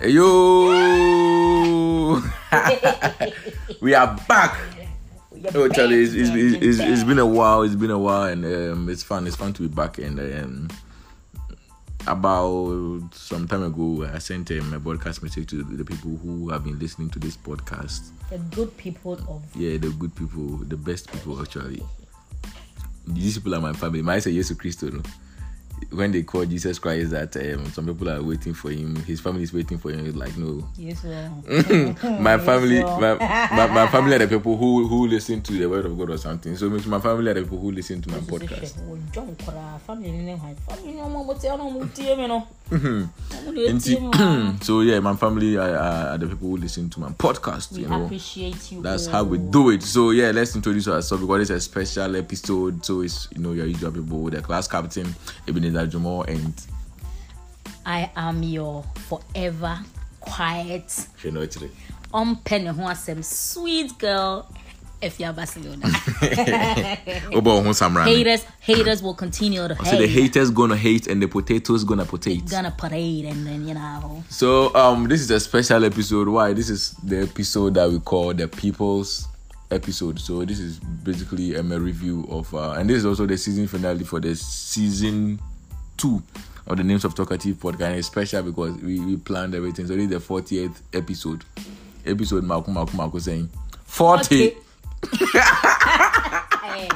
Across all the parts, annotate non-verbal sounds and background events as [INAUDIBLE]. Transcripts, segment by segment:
Hey, yo! [LAUGHS] [LAUGHS] we are back. Oh, Charlie, it's, it's, it's, it's, been a while. It's been a while, and um, it's fun. It's fun to be back. And um, about some time ago, I sent um, a broadcast message to the people who have been listening to this podcast. The good people of Yeah, the good people, the best people, actually. These people are my family. My say Jesus Christ, no? When they call Jesus Christ, that um, some people are waiting for him. His family is waiting for him. It's like no, yes, [LAUGHS] my family, my, my, my family are the [LAUGHS] people who who listen to the word of God or something. So my family are the people who listen to my podcast. John Kora, family ne hwan family ne ɔmo a wɔte ano ɔmo tie me no ɔmo na etie Nti- me o. so yeah, my family are, are, the people who listen to my podcast. we You know, appreciate you that's all. how we do it. So yeah, let's introduce ourselves because it's a special episode. So it's you know your usual people, the class captain Jumo and I am your forever quiet Shenochre. ɔmpɛ ho asɛm sweet girl Barcelona. [LAUGHS] Obo Ohun Samran. haters haters will continue to hate. So the haters gonna hate and the potatoes gonna potate. gonna parade and then you know So um this is a special episode. Why? This is the episode that we call the people's episode. So this is basically um, a review of uh, and this is also the season finale for the season two of the Names of Talkative podcast. It's special because we, we planned everything. So this is the 40th episode. Episode Malcolm Malcolm Malcolm saying 40. [LAUGHS] hey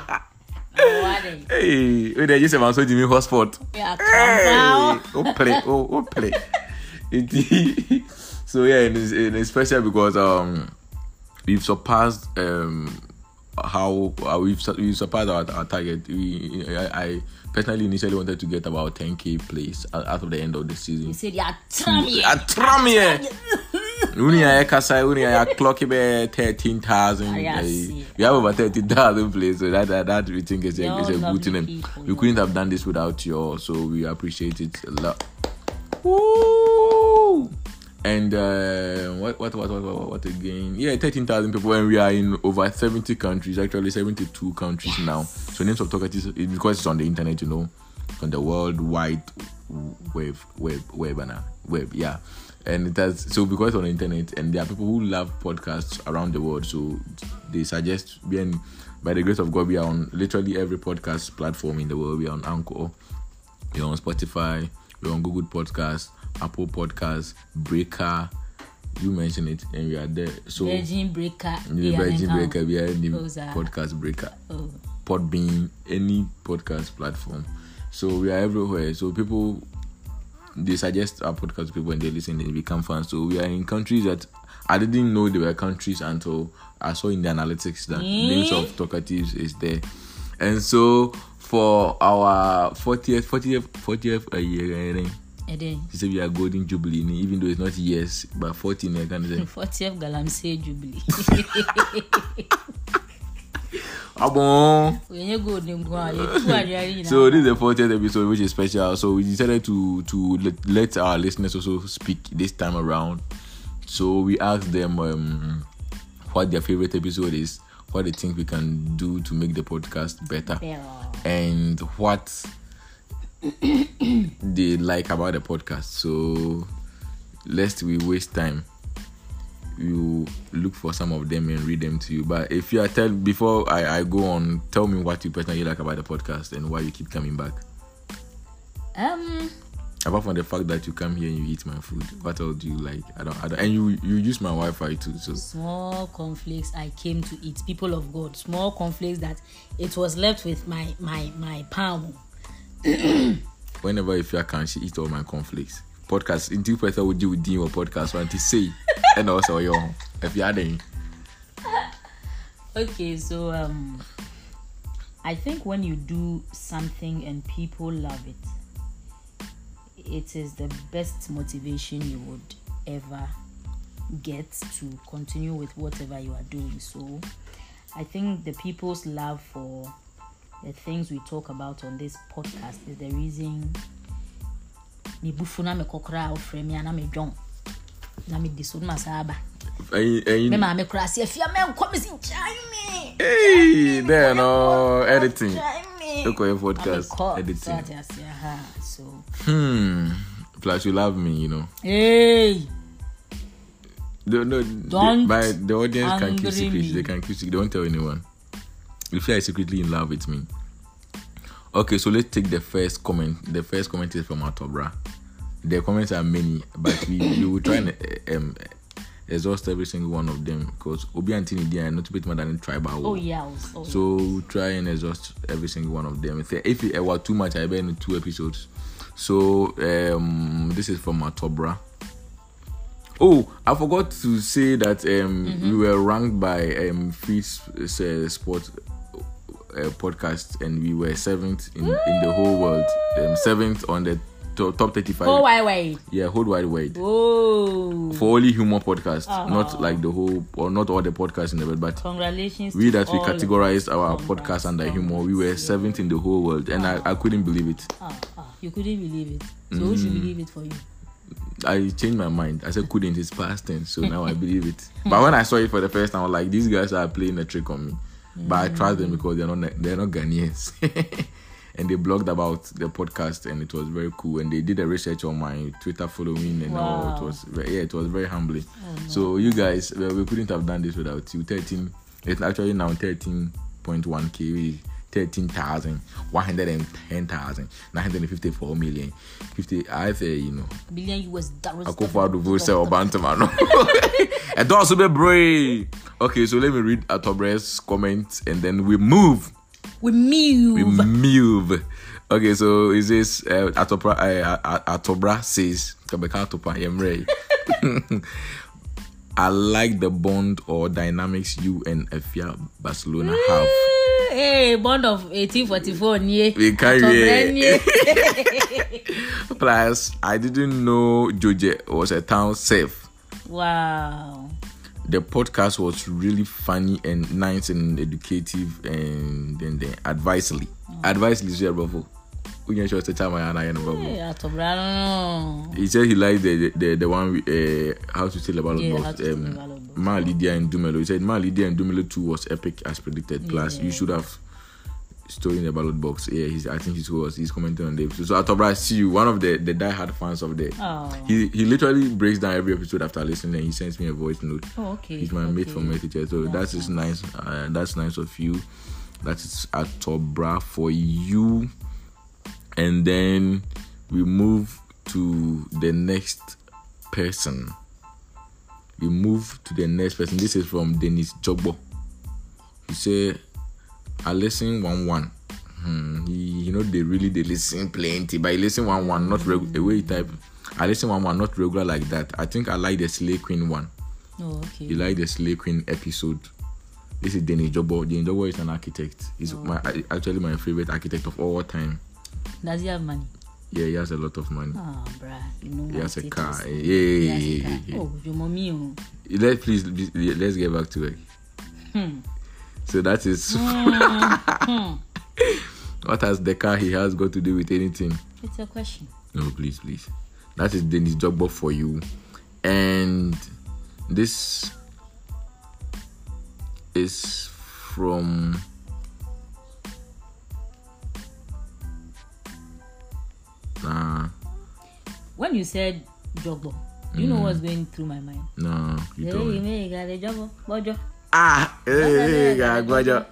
Hey, wait, they just about so Jimmy hotspot. yeah Hey, oh play, oh, oh play. [LAUGHS] It- so yeah, and it's, and it's special because um we've surpassed um how uh, we've su- we've surpassed our, our target. We I, I personally initially wanted to get about 10k plays at, at the end of the season. he said yeah tell me Atram ye. Uni ya kasa uni ya clock be thirteen thousand. We have over thirteen thousand plays, so that, that that we think is a, You're is a good thing. people, We couldn't have done this without you, so we appreciate it a lot. Woo! And uh, what, what what what what what again? Yeah, thirteen thousand people, and we are in over seventy countries. Actually, seventy-two countries now. So names of talkers is because it's on the internet, you know, on the world wide web web web and uh, web, yeah. And it has so because on the internet, and there are people who love podcasts around the world. So they suggest being by the grace of God, we are on literally every podcast platform in the world. We are on Anchor, we're on Spotify, we're on Google Podcasts, Apple Podcasts, Breaker. You mentioned it, and we are there. So Virgin breaker yeah, Virgin Breaker, we are in the podcast Breaker, oh. Podbean, any podcast platform. So we are everywhere. So people they suggest our podcast to people and they listen, they become fans. So we are in countries that I didn't know they were countries until I saw in the analytics that names of talkatives is there. And so for our 40th, 40th, 40th a year, eh, and she said we are golden jubilee, even though it's not years, but 14 I can say. [LAUGHS] 40th Galamsey Jubilee. Bon. When you go, them go out, you two So this is the 40th episode, which is special. So we decided to to let, our listeners also speak this time around. So we asked them um, what their favorite episode is, what they think we can do to make the podcast better, Yeah. and what [COUGHS] they like about the podcast. So lest we waste time, you look for some of them and read them to you. But if you are tell before I, I go on, tell me what you personally like about the podcast and why you keep coming back. Um, Apart from the fact that you come here and you eat my food, what else do you like? I don't, I don't and you you use my Wi-Fi too. So small conflicts I came to eat. People of God, small conflicts that it was left with my my my palm. [CLEARS THROAT] whenever if you can, she eat all my conflicts. Podcast in two person would do with your podcast want to say [LAUGHS] and also your if you are there. [LAUGHS] Okay, so um, I think when you do something and people love it, it is the best motivation you would ever get to continue with whatever you are doing. So I think the people's love for the things we talk about on this podcast is the reason me bufu na me kokora ofre me na me dwon na me diso ma saba And, and me ma me kora se afia me nkɔ me si gyan me hey, there no editing. Look at your podcast editing. so ate ase, aha. so Hmm. Plus, you love me, you know. hey No, no. Don't they, my, the audience can keep secrets. me. They can keep secrets. Won't tell anyone. If you are secretly in love with me. Okay, so let's take the first comment. The first comment is from Atobra. The comments are many, but we, we will try and uh, um, exhaust every single one of them because Obi and Tini they are not bit more than tribal. Oh yeah. Was- Oh, So we'll try and exhaust every single one of them. If, if it were too much, I bet in two episodes. So um, this is from Atobra. Oh, I forgot to say that um, we were ranked by um, Free uh, Sport uh, podcast, and we were seventh in, in the whole world. Um, seventh on the to- top thirty-five. oh why wait. Yeah, whole wide Oh. for only humor podcast, Oh. not like the whole or not all the podcasts in the world, but Congratulations. we that we categorized our podcast under humor, we were seventh in the whole world, and I, I couldn't believe it. Ah, you couldn't believe it. So who Mm. should believe it for you? I changed my mind. I said couldn't, it's past tense, so now I [LAUGHS] believe it. But when I saw it for the first time, I was like, these guys are playing a trick on me. But I trust them because they're not they're not Ghanaians. [LAUGHS] and they blogged about the podcast, and it was very cool. And they did a research on my Twitter following, and all. It was very, yeah, it was very humbling. Mm. So you guys, well, we couldn't have done this without you. Thirteen, it's actually now thirteen point one k. 13,000, 110,000, 954 million, 50. I say, you know, Billion US dollars. akofo adufo sɛ ɔbantama no ɛdɔ so bebree okay so let me read atobre's comments and then we move We move. we move okay so it says uh, atobra uh, atobra says kabeka atopa yemre I like the bond or dynamics you and Efia Barcelona have. Hey, bond of 1844 nie. We carry. [LAUGHS] Plus, I didn't know Joje was a town safe. Wow. the podcast was really funny and nice and educative and then the advisory. Oh. Advisory is bravo. When you the time I and bravo. Hey, He said he liked the the, the one with, uh, how to tell the ballot Yeah, how box. to tell the Um, ballot box. Ma Lydia and Dumelo. He said Ma Lydia and Dumelo 2 was epic as predicted. Plus, you should have stolen the ballot box. Yeah, he's I think he was he's commenting on the episode. So Atobra, see you, one of the the die-hard fans of the Oh. he he literally breaks down every episode after listening and he sends me a voice note. Oh, okay. He's my mate from okay. Messages, so that is nice. Uh, that's nice of you. That is Atobra for you. And then we move to the next person. We move to the next person. This is from Dennis Jogbo. He said, I listen one one. Hmm, he, you know, they really they listen plenty, but he listen one one, not regular. The way type, I listen one one, not regular like that. I think I like the Slay Queen one. Oh, okay. You like the Slay Queen episode. This is Dennis Jogbo. Dennis Jogbo is an architect. He's my actually my favorite architect of all time. Does he have money? Yeah, he has a lot of money. Ah, bruh. You know He has a car. Yeah, yeah, yeah, car. yeah, yeah. Oh, [LAUGHS] your mommy. oh. Let please let's get back to it. Hmm. So that is [LAUGHS] what has the car he has got to do with anything? It's a question. No, please, please. That is Dennis Jogbo for you. And this is from Nah, When you said jogbo, you know what's going through my mind? no, you Hey, don't. got a jogbo, bojo. Ah, eh. Eh, No gbajo,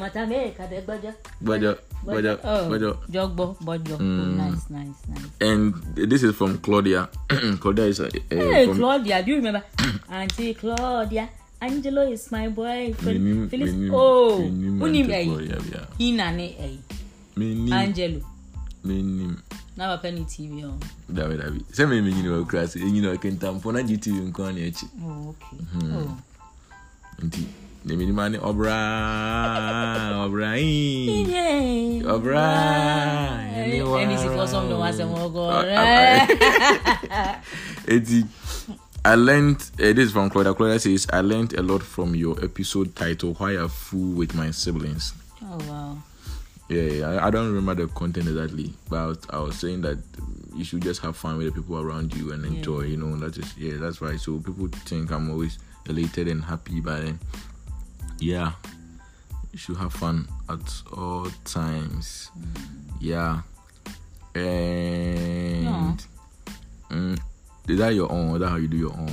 matter me, got a bojo. gbajo, gbajo, Oh, gbajo. jogbo, bojo. Oh, nice, nice, nice. And this is from Claudia. [CLEARS THROAT] Claudia is uh, Hey, from Claudia, do you remember? [CLEARS THROAT] Auntie Claudia, Angelo is my boyfriend. Minim- Phyllis, minim- oh, minim unim Auntie eh. Claudia, yeah. Hina ne eh. Minim, Angelo. minim. Na papa ni TV on. dabi dabi sɛ me menyini wɔ kura se ɛnyina ɔkentamfo na gtv nko a ne akyi Oh, okay. Hmm. Oh. nti ne menima ne ɔbraa ɔbraa ii. Yeah. ɔbraa ɛne And this is for some no one say more God. Eti, I learned uh, this is from Claudia. Claudia says, I learned a lot from your episode title, Why I Fool with My Siblings. Oh wow. Yeah, yeah, I, I don't remember the content exactly, but I was, saying that you should just have fun with the people around you and enjoy, you know, that is, yeah, that's right. So people think I'm always elated and happy, but yeah, you should have fun at all times. Yeah. And Yeah. mm, is that your own? Is that how you do your own?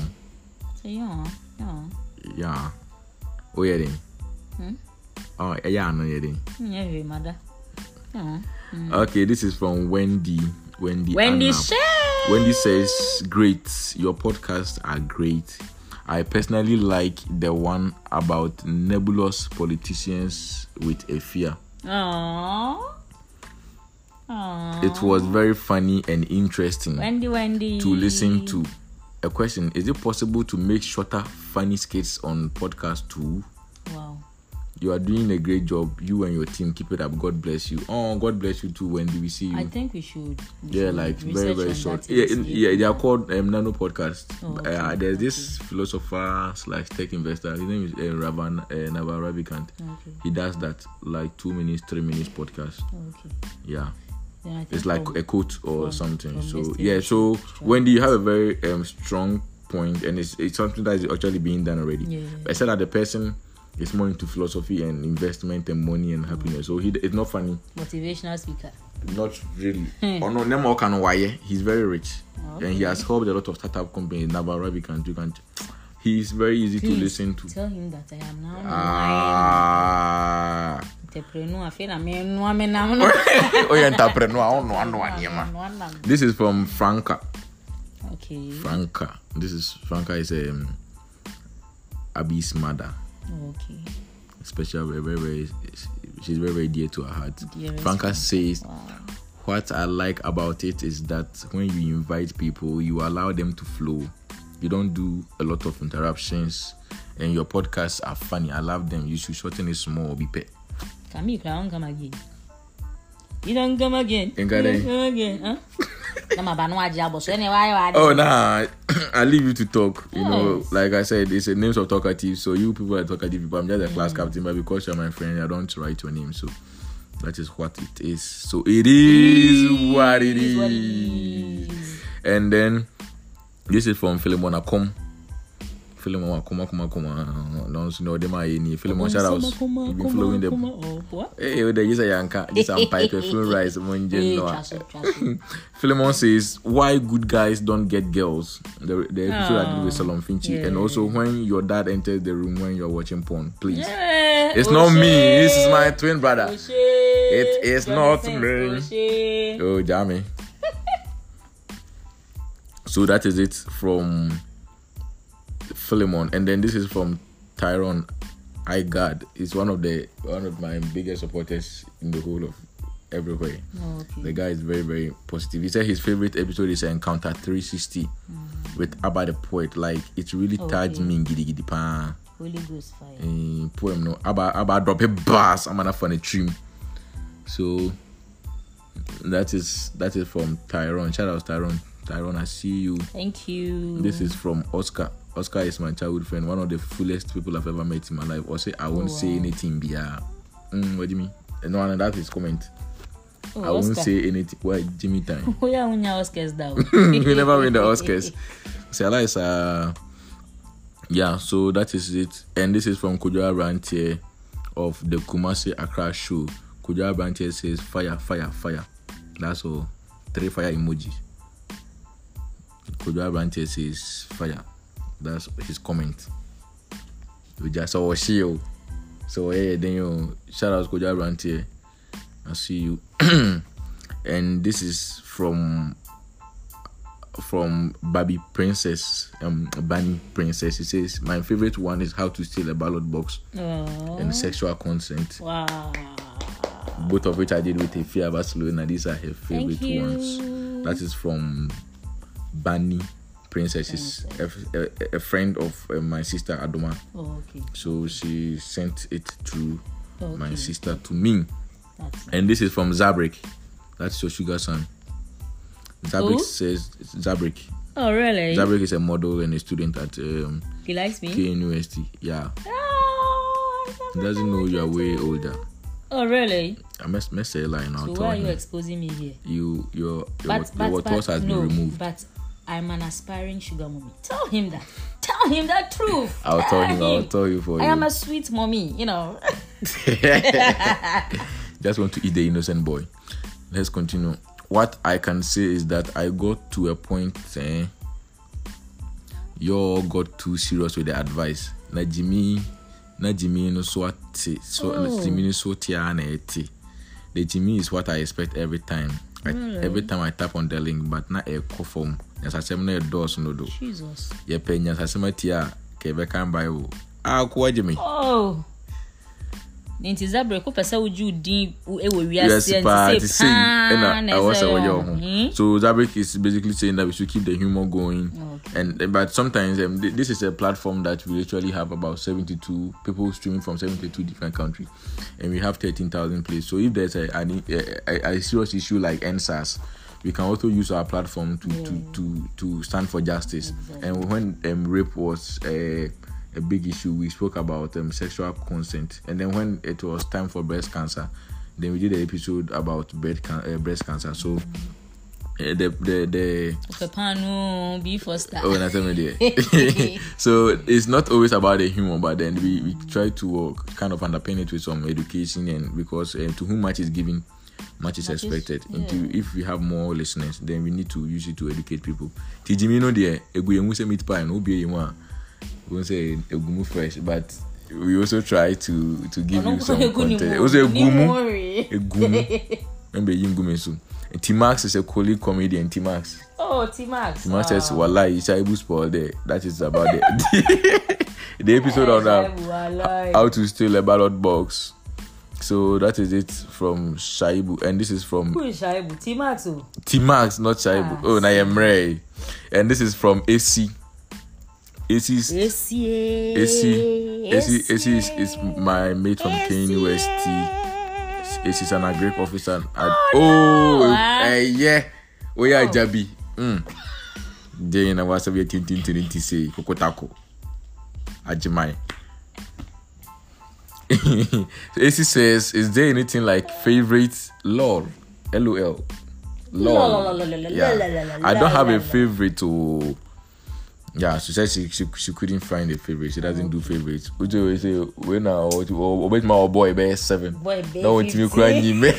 So yeah, yeah. Yeah. Oh yeah then. Hmm? Oh yeah, no yeah then. Yeah, mother. Yeah. Okay, this is from Wendy. Wendy. Wendy. Shay. Wendy says, "Great, your podcasts are great. I personally like the one about nebulous politicians with Efia. Aww. Aww. It was very funny and interesting Wendy, Wendy. to listen to. A question: Is it possible to make shorter, funny skits on podcast too? Wow. You are doing a great job. You and your team. Keep it up. God bless you. Oh, God bless you too. Wendy, we see you. I think we should. we Yeah, should like very very short. Yeah, in, yeah, they are called um, Nano Podcast. Oh, uh, okay, there's this philosopher slash tech investor. His name is uh, Ravan uh, Naval Ravikant. Okay. He does that like two minutes, three minutes podcast. Okay. Yeah, It's like from- a quote or from- something. from So yeah, so. Wendy, you have a very um, strong point, and it's it's something that is actually being done already. Yeah. I said that the person is more into philosophy and investment and money and happiness. So he it's not funny. motivational speaker. Not really. [LAUGHS] oh no, Nemo can wire. He's very rich, Okay. and he has helped a lot of startup companies. Naval Ravikant, you can. He's very easy to listen to. Tell him that I am now Ah. entrepreneur. I feel I'm a woman. I'm not. [LAUGHS] oh, you're entrepreneur. I don't know. I know. I know. This is from Franca. Okay. Franca. This is Franca is um Abby's mother. Okay. Special, very, very, very. She's very, very dear to her heart. Dearest Franca says, Wow. What I like about it is that when you invite people, you allow them to flow. You don't do a lot of interruptions, and your podcasts are funny. I love them. You should shorten it small, or be pet. Come here, come come again. You don't come again. You don't come again. Huh? [LAUGHS] Nama ba no ajabo. So anyway, Oh nah, [CLEARS THROAT] I leave you to talk. You know, like I said, it's a names of talkative. So you people are talkative people. I'm just a class mm. captain, but because you're my friend, I don't write your name. So that is what it is. So it is what it is what it is. And then this is from Philemon Akom. Philemon Akom, Akom, Akom. Don't know them. I need Philemon. Shout out. You've been following them. Oh? Hey, oh, there is a yanka. This a pipe, [LAUGHS] full rice, monje, Hey, no. trust it, trust it. [LAUGHS] Philemon says, Why good guys don't get girls? The, the episode I did with Salon Finchi. And also, when your dad enters the room when you're watching porn, please. Yeah, It's not me. This is my twin brother. It is Johnny not me. oh, shit. Oh, Jamie. So that is it from Philemon. And then this is from Tyrone I God. He's one of the one of my biggest supporters in the whole of everywhere. Oh, okay. The guy is very, very positive. He said his favorite episode is Encounter 360 with Abba the Poet. Like, it really touched Okay. me in Giddy Giddy Pan. Holy Ghost fire. Eh, poem, no. Abba, Abba drop a bass. I'm gonna find a trim. So, that is that is from Tyrone. Shout out Tyrone. Tyrone, I see you. Thank you. This is from Oscar. Oscar is my childhood friend, one of the fullest people I've ever met in my life. Or say, I won't say wow. anything, Bia. Mm, what do you mean? Eh, No, no, that is comment. oh, I won't say anything. Why, Jimmy time? [LAUGHS] Unya Oscars down. we [LAUGHS] never win the Oscars. [LAUGHS] Is uh yeah, so that is it. And this is from Kujara Rantier of the Kumasi Accra show. Kujara Rantier says fire, fire, fire. That's all. Three fire emojis. Kujara Rantier says fire. That's his comment. We just saw shield. So yeah, then you shout out Kujara Rantier. I see you. [CLEARS THROAT] and this is from from Baby Princess, um, Bunny Princess. He says, My favorite one is How to Steal a Ballot Box oh, and Sexual Consent. wow. Both of which I did with Efia Barcelona. These are her favorite ones. That is from Bunny Princess. She's a, a, a friend of uh, my sister Adoma. Oh, okay. So she sent it to my sister to me. That's And this is from Zabrik. That's your sugar son. Zabrik Who? says Zabrik. Oh, really? Zabrik is a model and a student at um, he likes me? KNUST. Yeah. Oh, He doesn't know you are way older. oh, really? I must, must say a line. I'll So why are you him. exposing me here? You, your, your, But, your but, what but, has no, been removed. but I'm an aspiring sugar mommy. Tell him that. Tell him that truth. I'll tell him. I'll tell you for you. I you. am a sweet mommy, you know. [LAUGHS] Just want to eat the innocent boy. Let's continue. What I can say is that I got to a point eh, you all got too serious with the advice na jimmy na jimmy no so ate so Oh. jimmy no so a na ɛte the jimmy is what i expect every time I, every time i tap on the link but na ɛkɔ fam nyasasɛm na ɛdɔɔso no do. Yɛpɛ nyasasɛm ati a ka yɛbɛka bible a gye me. Nti zabere ko pɛ sɛ wogye wo din wo- ɛwɔ yes wiase paa nti te sɛ sei paa na ɛna ɛwɔ ɛsɛ sɛ wɔyɛ yɛ wo ho. Hmm? so zabrik is basically saying that we should keep the humor going. Okay. and but sometimes um, th- this is a platform that we literally have about 72 people streaming from 72 different countries and we have 13,000 plays. So if there's a, a, a, a serious issue like EndSARS we can also use our platform to to, to, to stand for justice. And when um, rape was a, a big issue we spoke about um, sexual consent. And then when it was time for breast cancer then we did an episode about breast, can- uh, breast cancer. So uh, the the the Ɔpɛ pan no for star. Oh, that's [LAUGHS] [LAUGHS] so it's not always about the humor, but then we, we try to uh, kind of underpin it with some education, and because um, to whom much is given, much is Much is- expected. yeah. If we have more listeners, then we need to use it to educate people. Tijimi no there, egu yemu say meat pie, no be yemu. We won't say egumu fresh, but we also try to to give you some content. Also egumu, egumu. Remember yingume so. T Max is a colleague comedian. T Max. oh t-max The man says, Wallahi, Shaibu spoiled there. That is about the, [LAUGHS] the episode on uh, how to steal a ballot box. So that is it from Shaibu. And this is from who is shaibu t-max o T Max, not Shaibu. Ah, oh, Nayemre. And this is from AC. AC's esi AC AC AC is, is my mate from West. AC is an agric officer. At, oh, Ah. eh, yeah. Oh, yeah, Jabi. Mm. Then I was a bit tintin to say, Kokotako. Ajimai. [LAUGHS] AC says, Is there anything like favorite lol? LOL. Lol. Yeah. I don't have a favorite. Oh. Yeah, she said she, she she couldn't find a favorite. She doesn't do favorites. Uche we say when na or or bet my boy be seven. Boy, be No want me 50. cry nyime.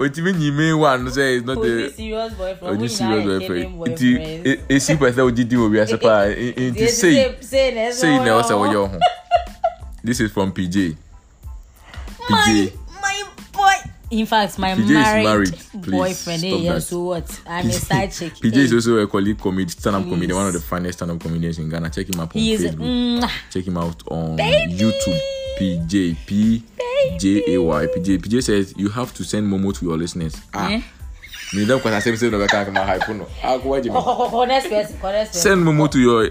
Want me nyime one say it's not the serious boyfriend we serious boyfriend. boyfriend Nti e si person wo didi wo wi ase pa. Nti say say say na o say wo yo ho. This is from PJ. PJ. my boy in fact my PJ is married, married. Please boyfriend eh, yeah, so what i'm a side chick PJ is also a colleague comedian, stand-up Please. comedian, one of the finest stand-up comedians in Ghana. Check him out on he Facebook. mm, Check him out on Baby. YouTube. PJ P J A Y PJ PJ says you have to send Momo to your listeners. Ah, eh? me don't because I say say no back my hype no. Ah, go me. Send Momo to your.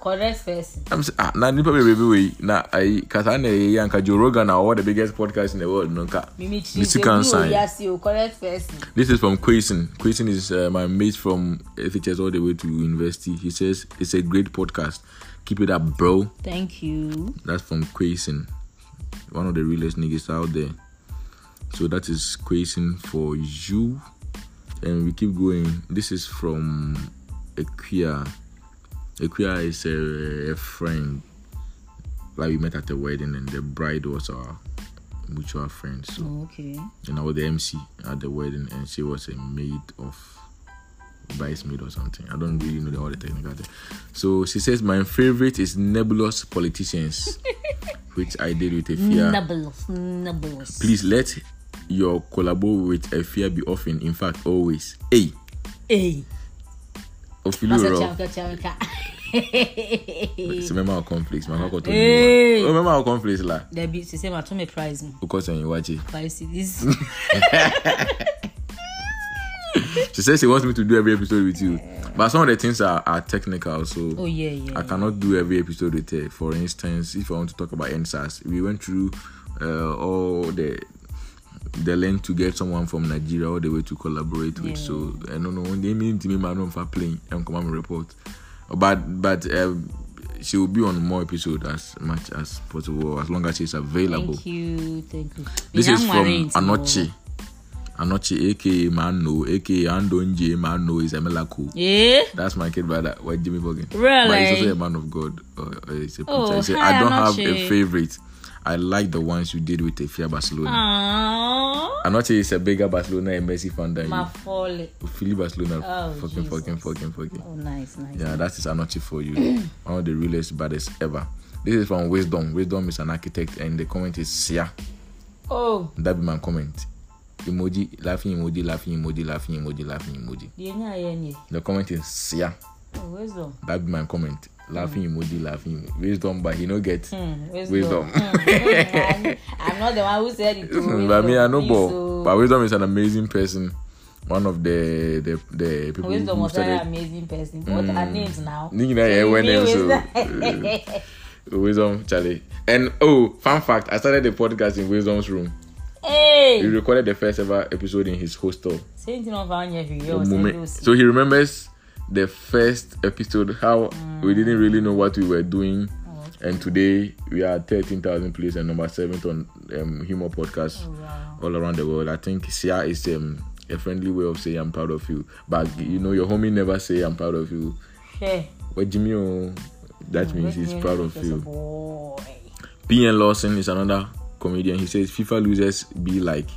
Correct person I'm saying ah na nipa baby way na I kasa na ye yanka Joe Rogan na what the biggest podcast in the world no ka. mimi chi Mr. se Kansan. yes you correct person This is from Quason. Quason is uh, my mate from FHS all the way to university. He says it's a great podcast. Keep it up, bro. thank you That's from Quason, one of the realest niggas out there. So that is Quason for you. And we keep going. This is from Equia. Equia is a, a friend. Like we met at the wedding, and the bride was our mutual friend. So, oh, okay and I was the MC at the wedding, and she was a maid of bridesmaid or something. I don't really know the, all the technical thing. So she says my favorite is nebulous politicians, [LAUGHS] which I did with Efia. nebulous. nubbles. Please let your collabo with Efia be often. In fact, always. Hey, Hey, Ophilu Masa Ro. chanka chanka. So remember our conflicts. My uncle Hey. Oh, remember our conflicts, la. Debbie, she say, "Ma, to me prize me. Because when you watch you see this, [LAUGHS] she says she wants me to do every episode with you. But some of the things are, are technical, so oh yeah, yeah. I cannot do every episode with her. For instance, if I want to talk about EndSARS, we went through uh, all the the length to get someone from Nigeria all the way to collaborate with. Yeah. So I don't know when they mean to me, my for playing and come and report. But but uh, she will be on more episodes as much as possible, as long as she's available. Thank you, thank you. This is from Anochi. Anochi, aka Mano, aka Andonje Mano is Emelako. Yeah. That's my kid brother. Why Jimmy Bogan? Really? But he's also a man of God. Uh, uh, a Oh, hi, I don't have a favorite. I like the ones you did with Efia Barcelona. Aww. Anoche is a bigger Barcelona and Messi fan than My you. Philly Barcelona. Oh, fucking, Jesus. fucking, fucking, fucking. Oh, nice, nice. Yeah, that is Anoche for you. [CLEARS THROAT] One of the realest, baddest ever. This is from Wisdom. Wisdom is an architect, and the comment is Sia. Oh, That be my comment. Emoji, laughing emoji, laughing emoji, laughing emoji, laughing emoji. The comment is Sia. Oh, wisdom. That be my comment. Laughing emoji, laughing. Wisdom, but he no get. Hmm, wisdom. Wisdom. Hmm, hmm, I'm, not the one who said it. To but me, I know, but, oh. but Wisdom is an amazing person. One of the the, the people Wisdom who was started. amazing person. What are names now? Nigga, na yeah, when so. Wisdom. [LAUGHS] Wisdom, Charlie. And oh, fun fact, I started the podcast in Wisdom's room. He hey, recorded the first ever episode in his hostel. same thing of Anya The So he remembers the first episode, how we didn't really know what we were doing. And today we are 13,000 plays and number seventh on um, Humor Podcast Wow. all around the world. I think Sia is um, a friendly way of saying I'm proud of you. But you know, your homie never say I'm proud of you. Hey, But Jimmy, oh, that means he's proud of you. PN Lawson is another comedian. He says FIFA losers be like.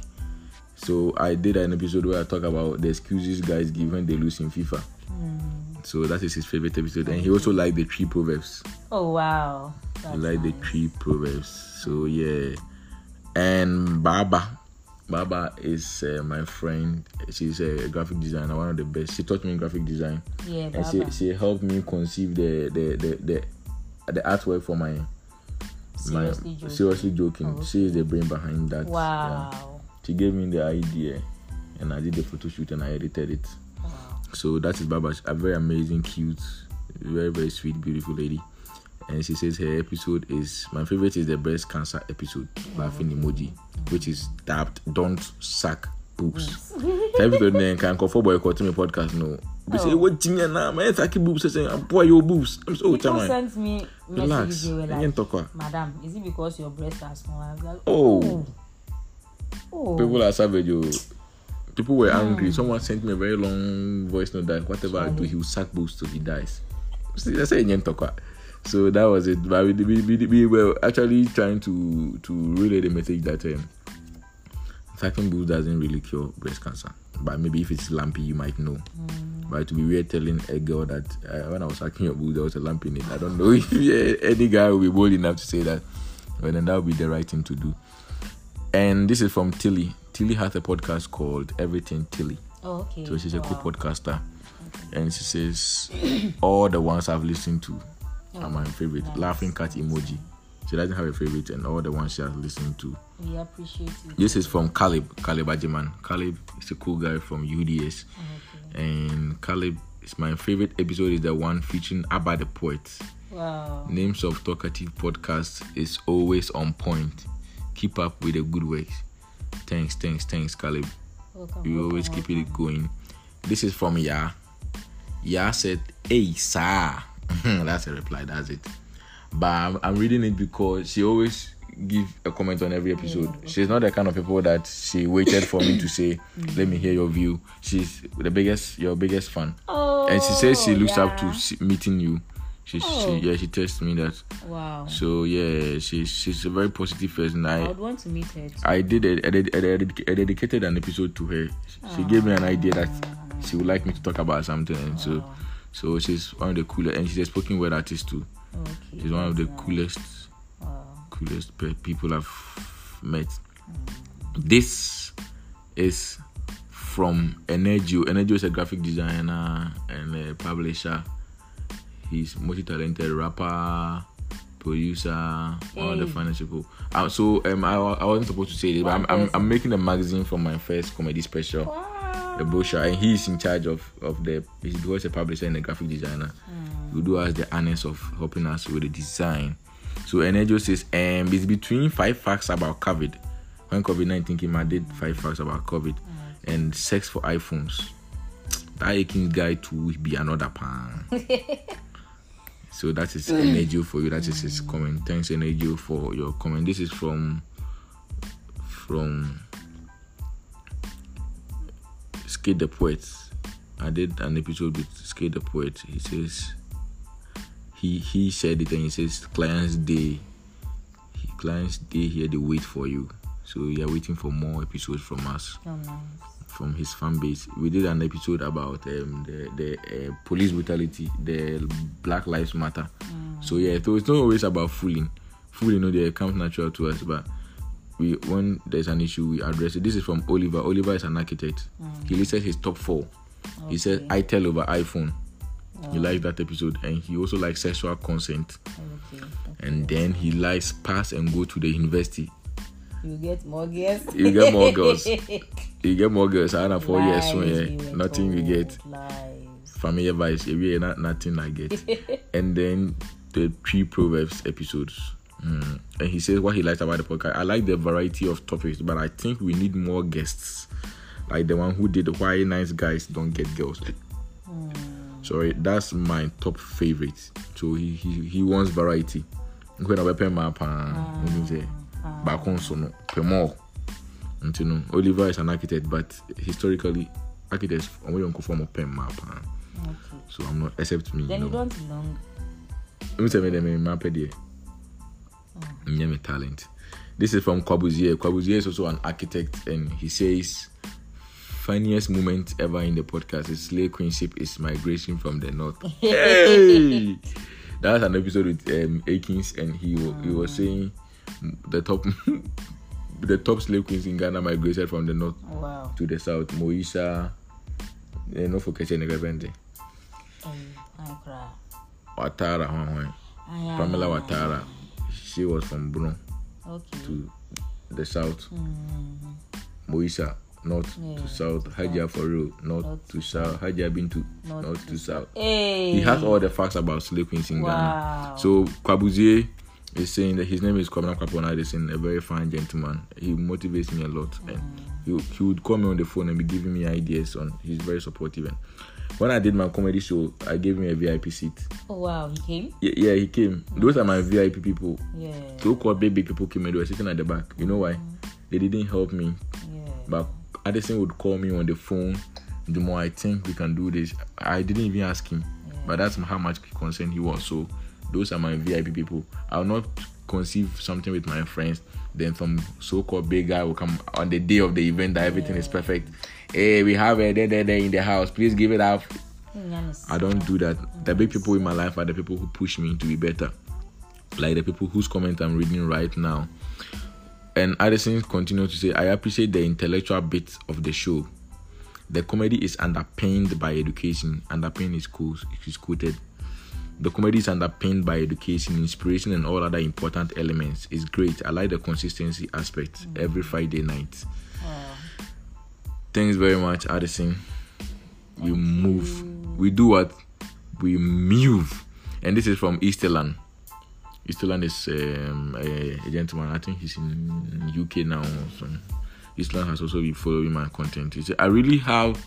So I did an episode where I talk about the excuses guys give when they lose in FIFA. So that is his favorite episode, and he also liked the three proverbs. Oh wow. He That's liked the three proverbs. So yeah, and Baba, Baba is uh, my friend. She's a graphic designer, one of the best. She taught me graphic design, Yeah, and she, Baba. she helped me conceive the the the the, the artwork for my my Seriously joking. seriously joking. Oh, She is the brain behind that. Yeah. Wow. She gave me the idea, and I did the photo shoot and I edited it. So that is Baba, a very amazing, cute, very very sweet, beautiful lady. And she says her episode is my favorite is the breast cancer episode, laughing emoji, which is that don't suck boobs. episode then can come for boycotting my podcast. No, we say Oh. what Jinya now, man, sucky boobs. I say, boy, your boobs. I'm so oh, sent me Relax. like, what. "Madam, is it because your breasts are small?" Like, Oh. oh, People are savage. Oh. People were angry. Someone sent me a very long voice note that whatever I do, he will suck boobs till he dies. That's a So that was it. But we, we, we, we were actually trying to to relay the message that um, sucking boobs doesn't really cure breast cancer. But maybe if it's lumpy, you might know. But to be weird telling a girl that uh, when I was sucking your boobs, there was a lump in it. I don't know [LAUGHS] if any guy will be bold enough to say that. But then that would be the right thing to do. And this is from Tilly. Tilly has a podcast called Everything Tilly. Oh, okay. So she's a cool podcaster. And she says, All the ones I've listened to are my favorite. nice. Laughing cat emoji. She doesn't have a favorite, and all the ones she has listened to. We appreciate you. This is from Caleb, Caleb Ajiman. Caleb is a cool guy from UDS. Okay. And Caleb is my favorite episode is the one featuring Abba the Poet. Wow. Names of Talkative Podcast is always on point. Keep up with the good work. Thanks, thanks, thanks, Caleb. Welcome. You welcome, always keep it going. This is from Ya. Ya said, Hey, sir. [LAUGHS] that's a reply, that's it. But I'm, I'm reading it because she always give a comment on every episode. She's not the kind of people that she waited for me to say, [COUGHS] let me hear your view. She's the biggest, your biggest fan. Oh, and she says she looks up to meeting you. She, Oh. she, yeah, she tells me that. Wow. So yeah, she's she's a very positive person. I I would want to meet her. Too. I did a, a dedicated an episode to her. She gave me an idea that ah. she would like me to talk about something, and so so she's one of the coolest, and she's a spoken word artist too. Okay. She's one of the nice. coolest coolest people I've met. This is from Energio. Energio is a graphic designer and a publisher. He's multi-talented rapper, producer, of the financial finest people. Um, so um, I, I wasn't supposed to say this, but I'm, I'm. I'm making a magazine for my first comedy special. Wow. the brochure and he's in charge of of the he's because a publisher and a graphic designer. He will do us the honors of helping us with the design. So Energio says um it's between five facts about covid. When covid-19 came i did five facts about covid and sex for iphones. That aching guy to be another pan [LAUGHS] so that is mm. energy for you that is his mm. comment thanks energy, for your comment this is from from Skate the Poet. I did an episode with Skate the Poet. He says he he said it and he says clients day he, clients day here they wait for you. So you're waiting for more episodes from us, Oh, nice. From his fan base. We did an episode about um, the the uh, police brutality, the Black Lives Matter. So yeah, so it's not always about fooling. Fooling, you know, they comes natural to us, but we when there's an issue, we address it. This is from Oliver. Oliver is an architect. He listed his top four. He said Okay. ITEL over iPhone. He liked that episode, and he also likes sexual consent. Okay. And then he likes pass and go to the university. You get more girls. You get more girls. [LAUGHS] You get more girls. I have four years, so yeah, nothing you get. told, Lies. Familiar vice, yeah, not nothing I get. [LAUGHS] and then the three proverbs episodes. Mm. And he says what he likes about the podcast. I like the variety of topics, but I think we need more guests, like the one who did why nice guys don't get girls. Mm. Sorry, that's my top favorite. So he he, he wants variety. Nkwe na wepɛ maa paa. Ah, Wonim sɛ ah. baako nso no pɛ more. Nti no Oliver is an architect but historically architects yɛ nkɔfoɔ ɔmo pɛ maa paa. Okay. So I'm not except me. Then you you don't belong. Let me tell me them maa pɛ deɛ. Nyɛ me talent. This is from Kwabuzie. Kwabuzie is also an architect and he says funniest moment ever in the podcast is slay queenship is migration from the north. hey! That's an episode with um, Akins and he he was saying the top the top slay queens in Ghana migrated from the north Wow. to the south. Moisha, eh, no for Keche Um, cry. Watara, hwan, hwan. I, Pamela Watara. She was from Bruno Okay. to the south. Mm, Moisha, north Yeah, to south. Hajia for real, north, North to south. Hajia Bintu, North north, to to south. Hey. He has all the facts about slave queens in Wow. Ghana. So Kwabuzie is saying that his name is Kwabena Kwapona Addison, a very fine gentleman. He motivates me a lot, and he, he would call me on the phone and be giving me ideas on. He's very supportive. And when I did my comedy show, I gave him a VIP seat. Oh wow, he came. Yeah, yeah he came. Those are my VIP people. Yeah. So-called baby big people came and they were sitting at the back. You know why? Mm-hmm. They didn't help me, Yeah. but Addison would call me on the phone. The more I think we can do this, I didn't even ask him, but that's how much concerned he was. So those are my VIP people. I'll not conceive something with my friends. Then some so-called big guy will come on the day of the event that everything is perfect. Hey, we have a there, there, there in the house. Please give it up. I don't do that. The big people in my life are the people who push me to be better. Like the people whose comment I'm reading right now. And Addison continues to say, I appreciate the intellectual bit of the show. The comedy is underpinned by education. Underpinned is cool, is quoted. The comedy is underpinned by education, inspiration, and all other important elements. It's great. I like the consistency aspect every Friday night. Thanks very much, Addison. We move. We do what? We move. And this is from Easterland. Easterland is um, a, a gentleman. I think he's in UK now. So Easterland has also been following my content. He said, I really have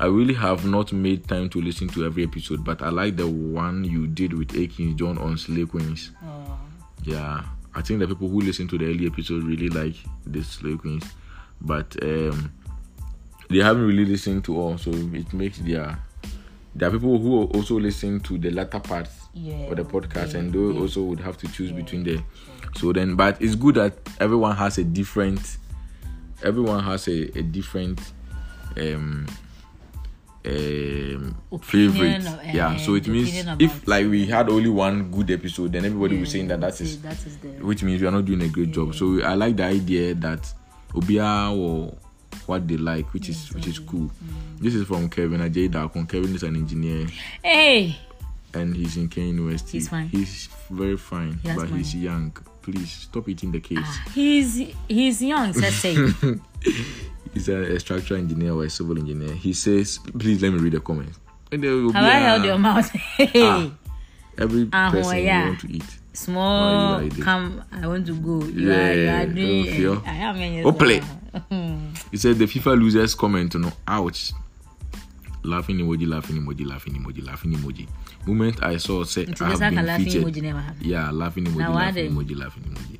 I really have not made time to listen to every episode, but I like the one you did with Akins John on Slay Queens. Oh, Yeah, I think the people who listen to the early episode really like this Slay Queens, but um, they haven't really listened to all, so it makes their there are people who also listen to the latter parts yeah. of the podcast, yeah, and they yeah. also would have to choose between the. So then, but it's good that everyone has a different. Everyone has a, a different um um Opinion favorite of- yeah um, so it means if like we had only one good episode then everybody was saying that that is that is the which means we are not doing a great job. So I like the idea that Obia or what they like, which is which is cool. Mm. This is from Kevin Ajay Dakon. Kevin is an engineer hey. and he's in Kane University. He's fine. He's very fine, He but he's young. Please stop eating the case. Ah, he's he's young. Let's say. [LAUGHS] He's a, a structural engineer or a civil engineer. He says, please let me read the comments. And there will Have be I a- held your mouth? [LAUGHS] Ah. every Ah, person you yeah. want to eat. Small. Oh, you come. I want to go. You Yeah, are. You are doing. don't. I am in Ople. He said the FIFA losers comment, you know, ouch. Laughing emoji, laughing emoji, laughing emoji, laughing emoji. Moment I saw say I have been featured. emoji never happen. Yeah, laughing emoji, laughing emoji, laughing emoji.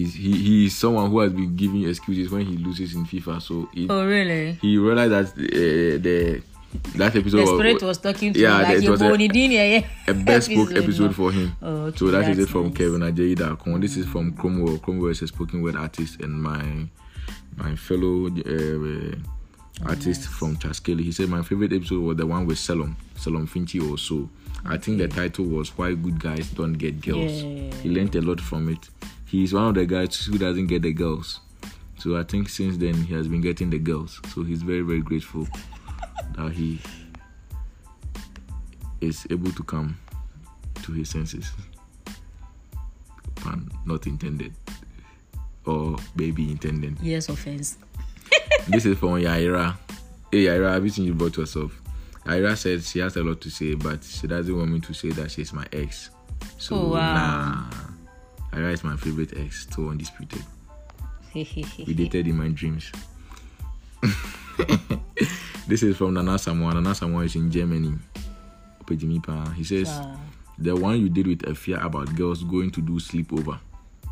He's he, he is someone who has been giving excuses when he loses in FIFA. So he, Oh really? he realized that uh, the that episode The was, spirit was talking to yeah, you like it was a- a best [LAUGHS] book episode for him. Oh, okay, so that is it from nice. Kevin Ajayi Dakon. This is from Cromwell. Cromwell is a spoken word artist and my my fellow uh, artist from Chaskeli. He said my favorite episode was the one with Salom, Salom Finchi also. I think the title was Why Good Guys Don't Get Girls. Yeah. He learned a lot from it. He's one of the guys who doesn't get the girls. So I think since then he has been getting the girls. So he's very, very grateful that he is able to come to his senses. Pun not intended. Or baby intended. Yes, offense. [LAUGHS] this is from Yaira. Hey Yaira, have you seen you brought yourself? Yaira said she has a lot to say, but she doesn't want me to say that she's my ex. So Oh, wow. nah. Yaira is my favorite ex, so undisputed. [LAUGHS] We dated in my dreams. [LAUGHS] this is from Nana Samoa. Nana Samoa is in Germany. He says Ah. the one you did with Efia about girls going to do sleepover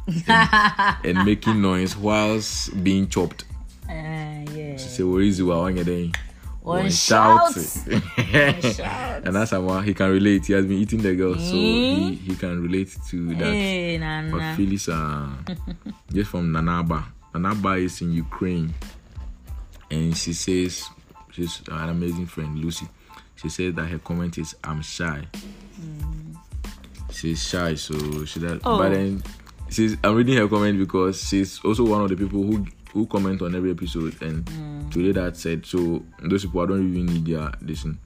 [LAUGHS] and, and making noise whilst being chopped. Ah, yeah. So where is you are on your day? One shout. shout. [LAUGHS] and that's how he can relate. He has been eating the girl, so he, Mm. he can relate to that. Hey, But Nana. Phyllis, uh, [LAUGHS] just from Nanaba. Nanaba is in Ukraine, and she says she's an amazing friend, Lucy. She says that her comment is, "I'm shy." She's shy, so she does. Oh. But then, she's I'm reading her comment because she's also one of the people who who comment on every episode. And today that said, so those people I don't even need their listen.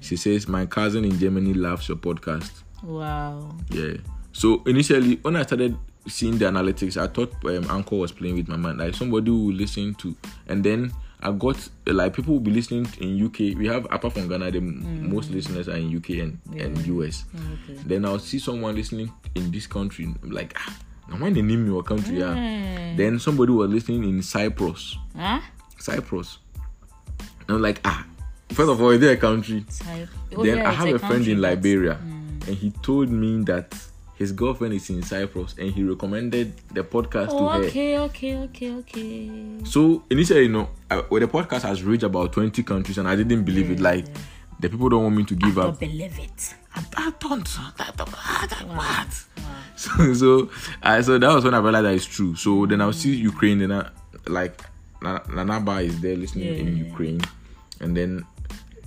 She says, "My cousin in Germany loves your podcast." Wow. Yeah. So initially, when I started seeing the analytics, I thought um, Anchor was playing with my mind. Like somebody will listen to, and then I got like people will be listening in UK. We have apart from Ghana, the m most listeners are in UK and, and US. Okay. Then I'll see someone listening in this country. Like, ah, now when they name your country, yeah. Mm. Then somebody was listening in Cyprus. Huh? Cyprus. And I'm like, ah. First of all, is there a country? Oh, then yeah, I have a, friend in Liberia, and he told me that his girlfriend is in Cyprus, and he recommended the podcast to Oh, her. okay, okay, okay, okay. So initially, you know, I, well, the podcast has reached about twenty countries, and I didn't believe it. Like the people don't want me to give I up. don't believe it. I, I don't. That, that, that, what? So, [LAUGHS] so, I so that was when I realized that it's true. So then I'll see Ukraine, and I, like Na- Nanaba is there listening in Ukraine, and then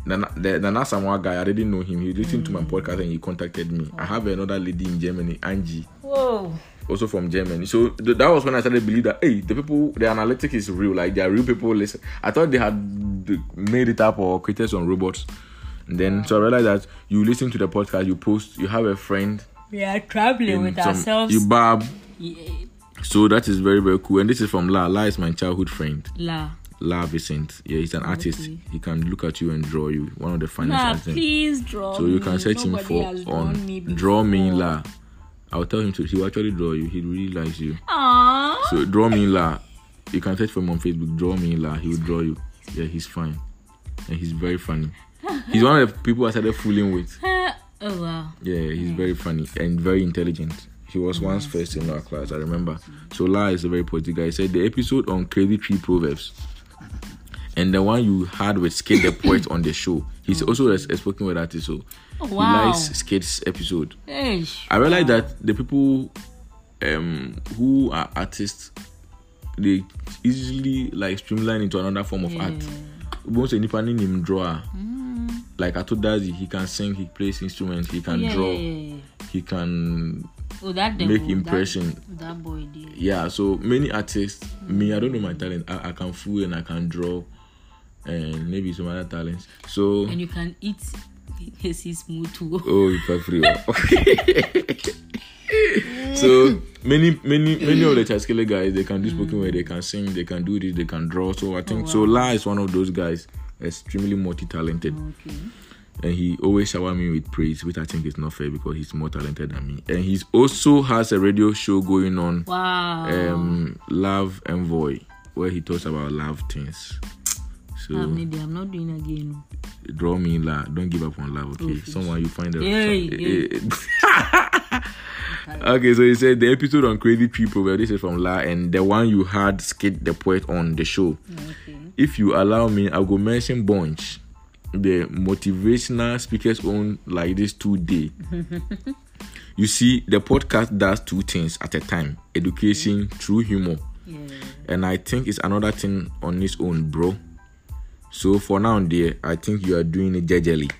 Nana, the Nana Samoa guy, I didn't know him. He listened to my mm. podcast and he contacted me. I have another lady in Germany, Angie, Whoa. also from Germany. So th- that was when I started to believe that hey, the people, the analytic is real. Like there are real people listen. I thought they had made it up or created some robots. And then so I realized that you listen to the podcast, you post, you have a friend, We are traveling with some- ourselves. you. Yeah. So that is very very cool. And this is from La. La is my childhood friend. La. La Vicent. Yeah, he's an artist. Okay. He can look at you and draw you. One of the La, artists. please draw So you can search him for on me draw me. La. I'll tell him to. He will actually draw you. He really likes you. Aww. So draw me La. You can search for him on Facebook. Draw me La. He will draw you. Yeah, he's fine, and he's very funny. [LAUGHS] He's one of the people I started fooling with. [LAUGHS] oh wow. Yeah, he's very funny and very intelligent. He was once first in our class, I remember. So La is a very positive guy. He said the episode on Crazy Tree Proverbs and the one you had with Skid the Poet on the show. He's also a, a spoken word artist, so Oh, he likes Skid's episode. Hey. I realized that the people um who are artists they easily like streamline into another form of art. Most panning him draw. Like I told he can sing, he plays instruments, he can Yeah, draw, yeah, he can Oh, make devil, impression. That, that boy did. yeah so many artists me i don't know my talent. I, I can fool and i can draw and maybe some other talents. So And you can eat his smooth too. oh you are free [LAUGHS] so many many many of the Chaskele guys they can do spoken word they can sing they can do this they can draw. So i think oh, so la is one of those guys extremely multi-talented Okay. and he always shower me with praise which i think is not fair because he's more talented than me and he also has a radio show going on Wow. um love envoy where he talks about love things so maybe I'm not doing again. draw me in love. don't give up on love okay Oh, someone you find a Hey, [LAUGHS] okay so he said the episode on crazy People, proverb this is from la and the one you had skid the poet on the show Okay. If you allow me i'll go mention bunch the motivational speakers own like this today. [LAUGHS] you see, the podcast does two things at a time: education through humor, Yeah. and I think it's another thing on its own, bro. So for now, dear, I think you are doing it jejely.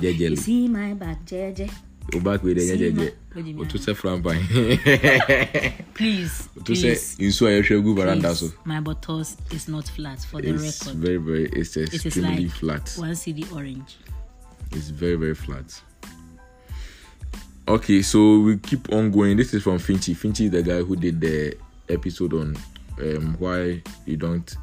You Jejely. see my back, JJ. Go back with the See jeje. my- What do you mean? Otu se frampan. Please, Otu se please, insu gu please. so. My buttocks is not flat for the record. It's record. very very it's It is extremely like flat. one CD orange. It's very, very flat. Okay, so we keep on going. This is from Finchy. Finchy is the guy who did the episode on um, why you don't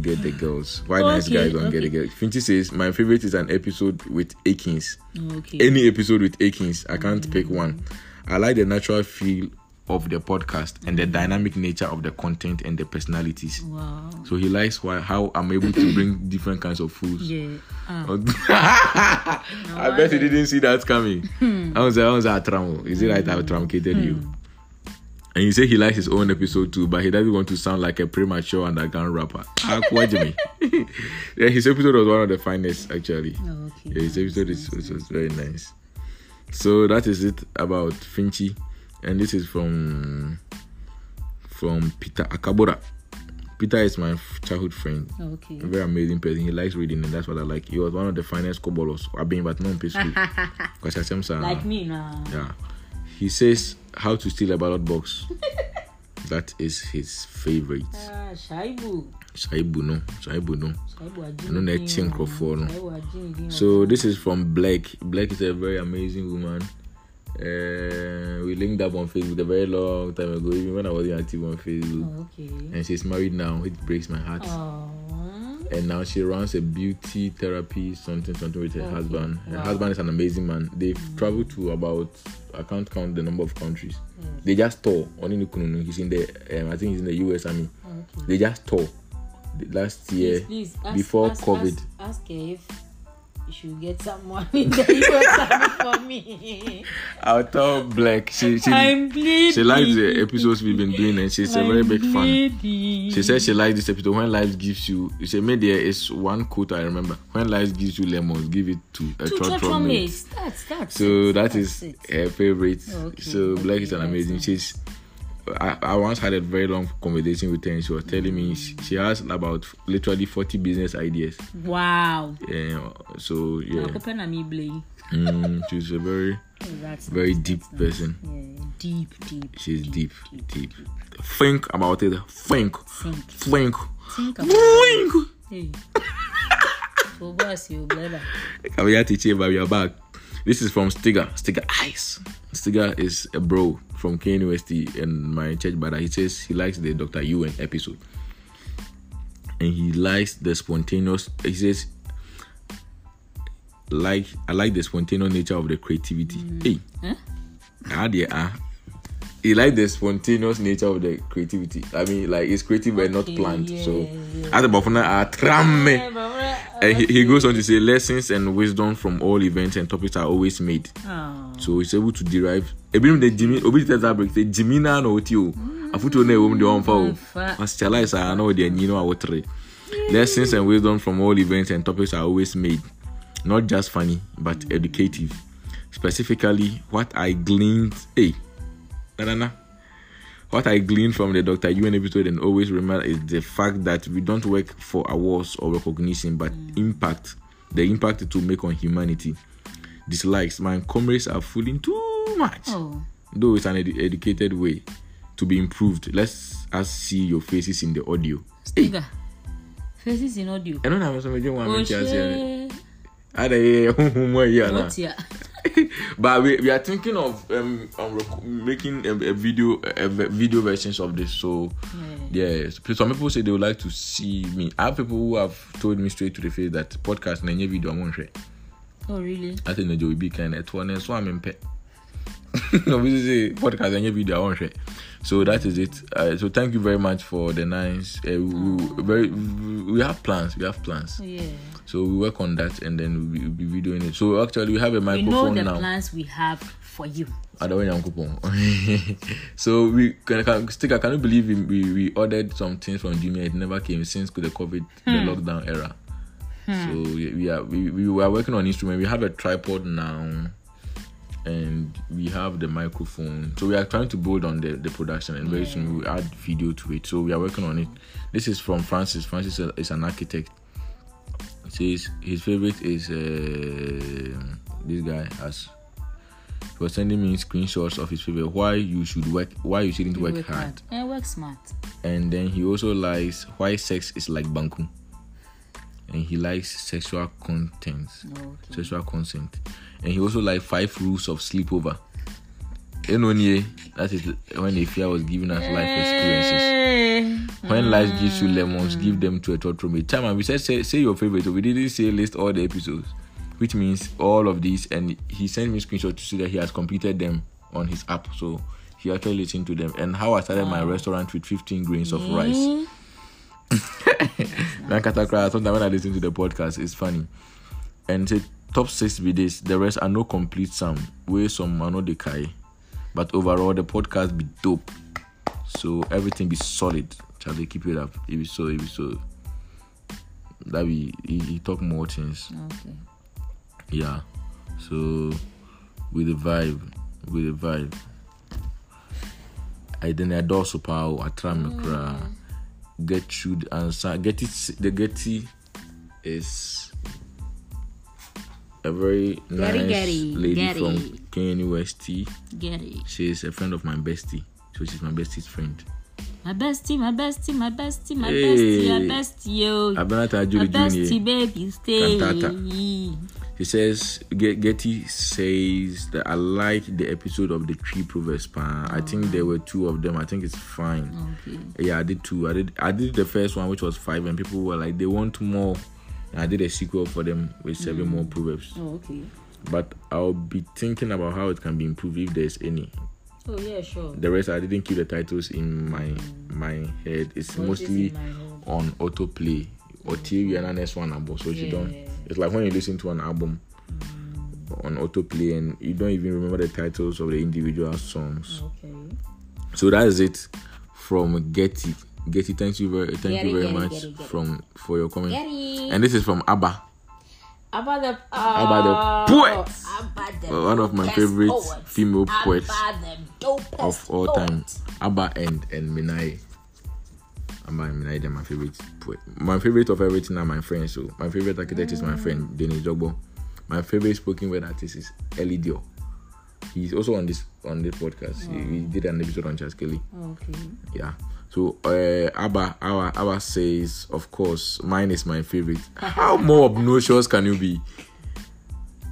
get the girls. Why oh, nice guys don't get the girls. Finchy says, My favorite is an episode with Akins. Oh, okay. Any episode with Akins. I can't mm. pick one. I like the natural feel of the podcast and the dynamic nature of the content and the personalities. wow. So he likes why how I'm able to bring [COUGHS] different kinds of foods. Yeah. Ah. [LAUGHS] [LAUGHS] I bet you didn't see that coming. Hmm. I was I was Tramo. Is it right? I truncated hmm. you. And he said he likes his own episode too, but he doesn't want to sound like a premature underground rapper. Ah, watch me. [LAUGHS] yeah, his episode was one of the finest actually. Okay. Yeah, his episode is, was, was very nice. So that is it about Finchy, and this is from from Peter Akabora. Peter is my childhood friend Okay. a very amazing person. He likes reading, and that's what I like. He was one of the finest kobolos I've been, but not in school. [LAUGHS] Because I said, sir, Like me now. yeah. He says how to steal a ballot box. [LAUGHS] that is his favorite. Ah, Shaibu. Shaibu no, Shaibu no. Shaibu no. Shaibu Ajini. So this is from Blake. Blake is a very amazing woman. Uh, we linked up on Facebook a very long time ago, even when I wasn't active on Facebook. Okay. And she's married now, which breaks my heart. Oh. And now she runs a beauty therapy something something with her Okay. husband her Wow. husband is an amazing man they've traveled to about i can't count the number of countries they just tour on Inukununu. he's in the um, i think he's in the us army Okay. they just tour last year Please, please ask, before ask, COVID. Ask, ask if you should get someone the [LAUGHS] US Army for me. i'll tell black she she, I'm bleeding. she likes the episodes we've been doing and she's a very big fan she says she likes this episode when life gives you you say there is one quote i remember when life gives you lemons give it to a Two trot mate. That's that's So it. that That's is it. her favorite. Okay, so Black is an amazing. She's. I, I once had a very long conversation with her, and she was telling me she, she has about literally forty business ideas. Wow. Yeah, so yeah, Nakope na mi blame. mm, she's a very That's very nice, deep nice. person. Yeah, deep, deep. She's deep, deep. Think about it. Think, Think. think, Think about think. Hey. so [LAUGHS] boss, you brother. We are teaching, but we are back. This is from Stiga. Stiga Ice. Stiga is a bro from K University and my church brother. He says he likes the Dr. Ewan episode. And he likes the spontaneous he says like I like the spontaneous nature of the creativity. Hey. Huh? Ah, dear, ah. He like the spontaneous nature of the creativity. I mean, like it's creative but not planned. yeah, so, yeah. as about now, ah, tram me. Yeah, but what- And he, he goes on to say lessons and wisdom from all events and topics are always made. Oh. So he's able to derive. Ebi the Jimmy obi tell that break say Jimmy na na o. Afutu na ewom de on fa o. Fa. Asialize are na the nyino a wotre. Lessons and wisdom from all events and topics are always made. Not just funny, but educative. Specifically, what I gleaned, hey, na na na. What I gleaned from the Dr. UN episode and always remember is the fact that we don't work for awards or recognition, but impact, the impact it will make on humanity. Dislikes, my comrades are fooling too much. Oh. Though it's an edu- educated way to be improved. Let's us see your faces in the audio. Stiga. Faces in audio. I don't know how many one minute here. shit. Ada ye huhu [LAUGHS] here na. What here? [LAUGHS] But we, we are thinking of um, um rec- making a, a video a, v- video versions of this. So yeah, so some people say they would like to see me. I have people who have told me straight to the face that podcast na nye video I won't share. Oh, really? I think the will be kind of one so I'm in pet. [LAUGHS] Obviously, say podcast and video I won't share. So that is it. Uh, so thank you very much for the nice. Uh, we, we, very we have plans. We have plans. Yeah. So we work on that and then we'll be, we'll be videoing it. So actually we have a microphone. We know the now. plans we have for you. [LAUGHS] So we can, can stick. Can you believe we, we, we ordered some things from Jumia? It never came since the COVID, the hmm. lockdown era. Hmm. So we, we are we, we were working on instrument. We have a tripod now, and we have the microphone. So we are trying to build on the, the production, and very soon we will add video to it. So we are working on it. This is from Francis. Francis is- is an architect. Says his favorite is uh, this guy has. He was sending me screenshots of his favorite. Why you should work? Why you shouldn't work, hard? And work smart. and then he also likes why sex is like banku and he likes sexual content Okay. sexual consent and he also like five rules of sleepover that is when Efia was giving us life experiences. Mm. When life gives you lemons, give them to a roommate. Time and we said say, say your favorite. We didn't say list all the episodes, which means all of these. And he sent me screenshot to see that he has completed them on his app. So he actually listened to them. And how I started my restaurant with 15 grains of rice. [LAUGHS] Nankatakra, sometimes when I listen to the podcast, it's funny. And say top six be this, the rest are no complete sum. Way some are not the kai. But overall the podcast be dope. So everything be solid. Charlie keep it up. It be so it be so that we he, he talk more things. Okay. Yeah. So with the vibe, with the vibe. I then adore so power. I try me mm. cry. Gertrude answer. Getty the Getty is a very nice Getty, Getty, lady Getty. from KNUST. Get it. She is a friend of my bestie. So she's my bestie's friend. My bestie, my bestie, my bestie, my Hey. bestie, my bestie, yo. Abenata My Ajuri bestie, Jr. baby, stay. Cantata. He says Getty says that I like the episode of the tree proverbs. Pa. I think there were two of them. I think it's fine. Okay. Yeah, I did two. I did I did the first one which was five and people were like they want more. And I did a sequel for them with seven mm. more proverbs. Oh, okay. But I'll be thinking about how it can be improved if there's any. Oh, yeah, sure. The rest I didn't keep the titles in my my head. It's What mostly head? on autoplay or TV and the next one album. So you don't. It's like when you listen to an album on autoplay and you don't even remember the titles of the individual songs. Oh, okay. So that is it from Getty. Getty, thank you very, thank Getty, you very Getty, much Getty, from for your comment. Getty. And this is from Abba, About the Abba the uh, poet. Abba the one of my favorite poet. female poets Abba the dopest of all poet. time. Abba and and Minai. Abba and Minai, they're my favorite poet. My favorite of everything are my friends. So my favorite architect is my mm. friend Dennis Jogbo. My favorite spoken word artist is Ellie Dio. He's also on this on this podcast. He, he oh. did an episode on Charles Kelly. Okay. Yeah. So uh, Abba, Abba, Abba says, of course, mine is my favorite. How more obnoxious can you be?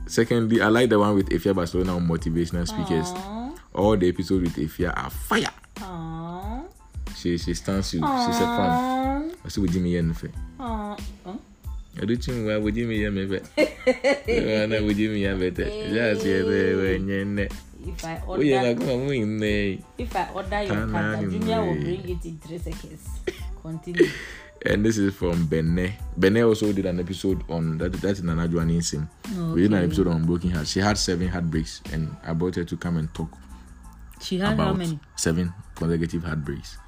Secondly, I like the one with Efia Barcelona on motivational speakers. Aww. All the episodes with Efia are fire. Aww. She she stands you. She's a fan. I see with Jimmy do think why would Jimmy Yen me fe. I know with Jimmy Yen better. Just yen. If I order, if I order your card, Junior will bring it in three seconds. [LAUGHS] Continue. And this is from Bene. Bene also did an episode on that. That's in Anaju Aninsim. We did an episode on broken heart. She had seven heartbreaks, and I brought her to come and talk She had how many? seven consecutive heartbreaks.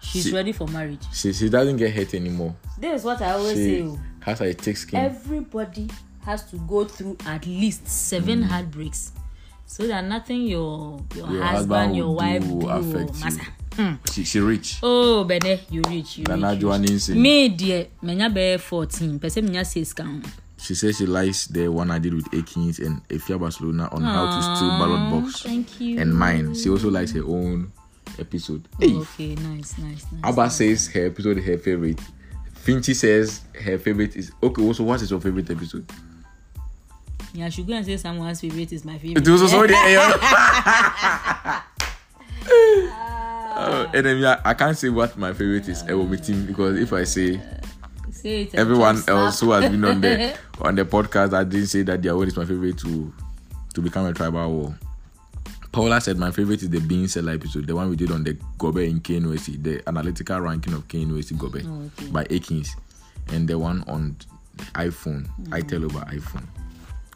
She's she- ready for marriage. She she doesn't get hurt anymore. This is what I always say. She oh. has a thick skin. Everybody has to go through at least seven Mm. heartbreaks, so that nothing your your, Your husband, husband your wife do do affect you. massa. She she rich. Oh, Bene, you reach, you Nana reach. Joanne. Insim. Me dear, menya be fourteen. Person menya six can. She says she likes the one I did with Akins and Efia Barcelona on how to steal ballot box. Thank you. And mine. She also likes her own episode. Hey. Okay, nice, nice, nice. Abba says her episode is her favorite. Finchy says her favorite is okay. Also, what is your favorite episode? Yeah, I should go and say someone's favorite is my favorite. It was. [LAUGHS] Oh, and then yeah, I can't say what my favorite is. Ewo meeting because if I say Say it everyone else who has been on the [LAUGHS] on the podcast I didn't say that their own is my favorite to to become a tribal war. Paula said my favorite is the being seller episode, the one we did on the Gobe in KNOC, the analytical ranking of KNOC Gobe Oh, okay. by Akins, and the one on iPhone. I tell over iPhone.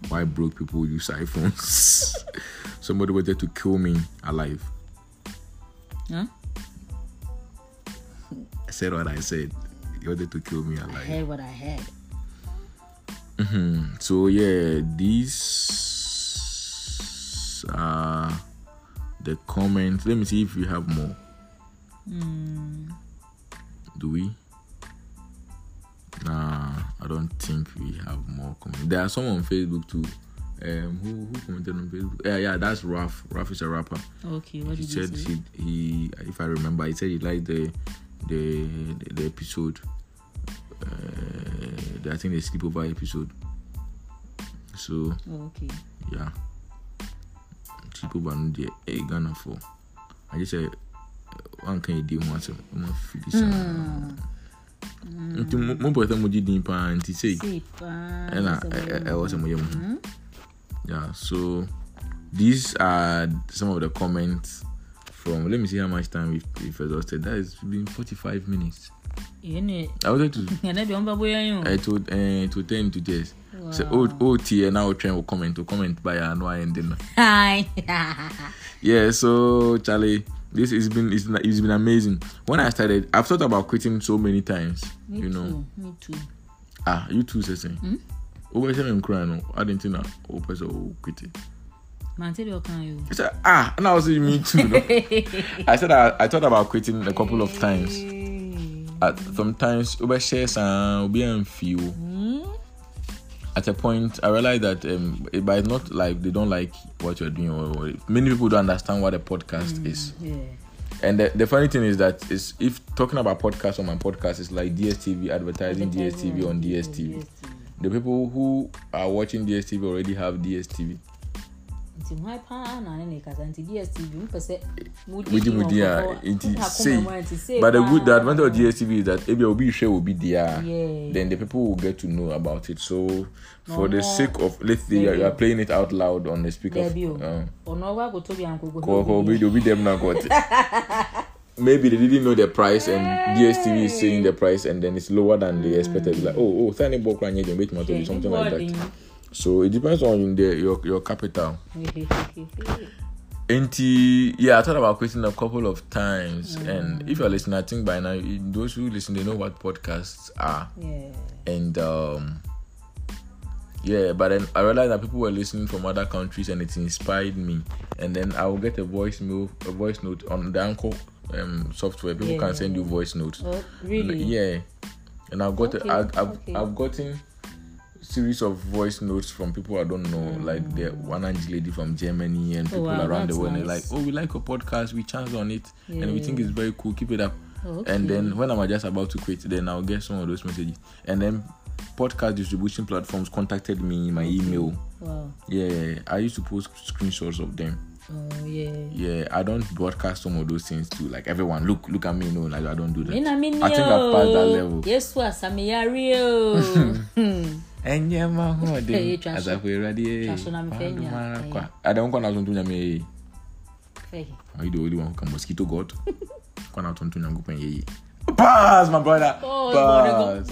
Why broke people use iPhones? [LAUGHS] Somebody wanted to kill me alive. Huh? I said what I said. He wanted to kill me alive. I heard what I heard. Mhm. So yeah, these are the comments. Let me see if we have more. Do we? Nah, I don't think we have more comments. There are some on Facebook too. Um, who who commented on Facebook? Yeah, yeah, that's Raf. Raf is a rapper. Okay, what He did said he, he, if I remember, he said he liked the the the, the episode. Uh, the, I think the sleepover episode. So Oh, okay. yeah, sleepover no deɛ ɛyɛ Ghana for. I just said one can do one so one feel this. Nti mo mo bɔ sɛ mo gye din paa nti sei. Ɛna ɛwɔ sɛ moyɛ mo ho yeah so these are some of the comments from let me see how much time we've, we've exhausted. That has been 45 minutes. I wanted to. [LAUGHS] I told uh, to 10 to this so old old tier now trying to comment. To comment by no I ending. [LAUGHS] [LAUGHS] Yeah so charlie this has been it's, it's been amazing when i started i've thought about quitting so many times Me you know too, me too. ah you too session over seven crying no i didn't think that oh person will quit it ɔka yi o. I said, ah, and I was saying me too. no? [LAUGHS] I said I, I thought about quitting a couple of times. At sometimes over shares and be and feel. At a point, I realized that um, it, but it's not like they don't like what you're doing, or, many people don't understand what a podcast is. Yeah. And the, the funny thing is that is if talking about podcast on my podcast is like DSTV advertising DSTV on DSTV. The people who are watching DSTV already have DSTV. Nti hwan paa na ne ne kasa nti dstv mpɛ sɛ wogye mu a nti sei but the good the advantage of dstv is that ebi obi hwɛ obi di a then the people will get to know about it. So for the sake of let's say you are, playing it out loud on the speaker. There be o. Oh. ɔno um, ɔkɔ akɔtɔ bi ankoko ko- ko obi obi dem na it. [LAUGHS] Maybe they didn't know the price and dstv is saying the price and then it's lower than they expected. Like oh oh tiny book run here wait something like that so it depends on the your your capital Nti, yeah, I thought about quitting a couple of times. And if you're listening, I think by now, those who listen, they know what podcasts are. yeah. And um, yeah, but then I realized that people were listening from other countries and it inspired me. And then I will get a voice note, a voice note on the Anchor um, software. People Yeah. can send you voice notes. Oh, really? Yeah. And I've got Okay, I, I've, okay. I've gotten series of voice notes from people I don't know, like the one Angie lady from Germany and people Mm. wow, around the world. They're like, "Oh, we like your podcast. We chance on it, and we think it's very cool. Keep it up." Oh, And then when I'm just about to quit, then I'll get some of those messages. And then podcast distribution platforms contacted me in my email. Wow. Yeah, I used to post screenshots of them. Oh, yeah. Yeah, I don't broadcast some of those things to like everyone. Look, look at me. No, like I don't do that. Me me I think I've passed that level. Yesu asamiyari o. ɛnyɛ ma Ɛyɛ hoɔden twa so. asafo awurade Twa so na mefɛ nya, ɛyɛ. adɛm nkɔ na tonto nyame are you the only one who can mosquito god kɔ na tonto nyankopɔn yɛye pass my brother Oh, pass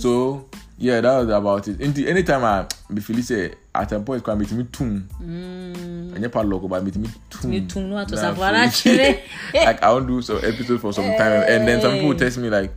so yeah that was about it. Nti anytime a mefili sɛ at a point kora metumi tum. Mm. ɛnyɛ padlock but metumi tum. Me tum no ato afei- ara like i won't do some episode for some time. And then some people text me like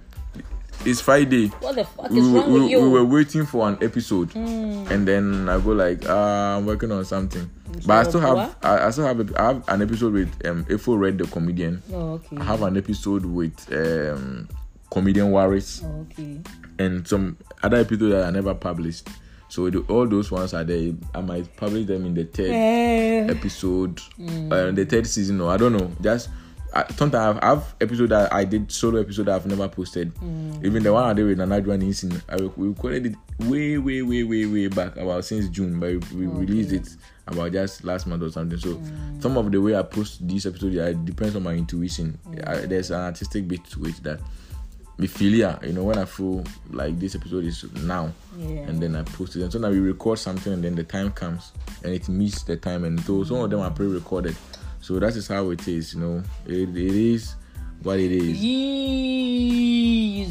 it's friday. What the fuck we, is wrong we, with you? we were waiting for an episode. And then I go like uh, I'm working on something. But I still have I, I still have a, I have an episode with um Efo Red the comedian. Oh, okay. I have an episode with um comedian Waris Oh, okay. and some other episodes that I never published. So all those ones are there. I might publish them in the third Eh. episode uh, the third season or I don't know. Just I, sometimes I have episode that I did solo episode that I've never posted. Even the one I did with Nanajua and Insin I we recorded it way way way way way back about since June but we, we released it about just last month or something. So some of the way I post these episodes yeah, it depends on my intuition. I, there's an artistic bit to it that me feel yeah, you know when I feel like this episode is now Yeah. and then I post it. And so now we record something and then the time comes and it meets the time and so some of them are pre-recorded. So that is how it is, you know. It, it is what it is.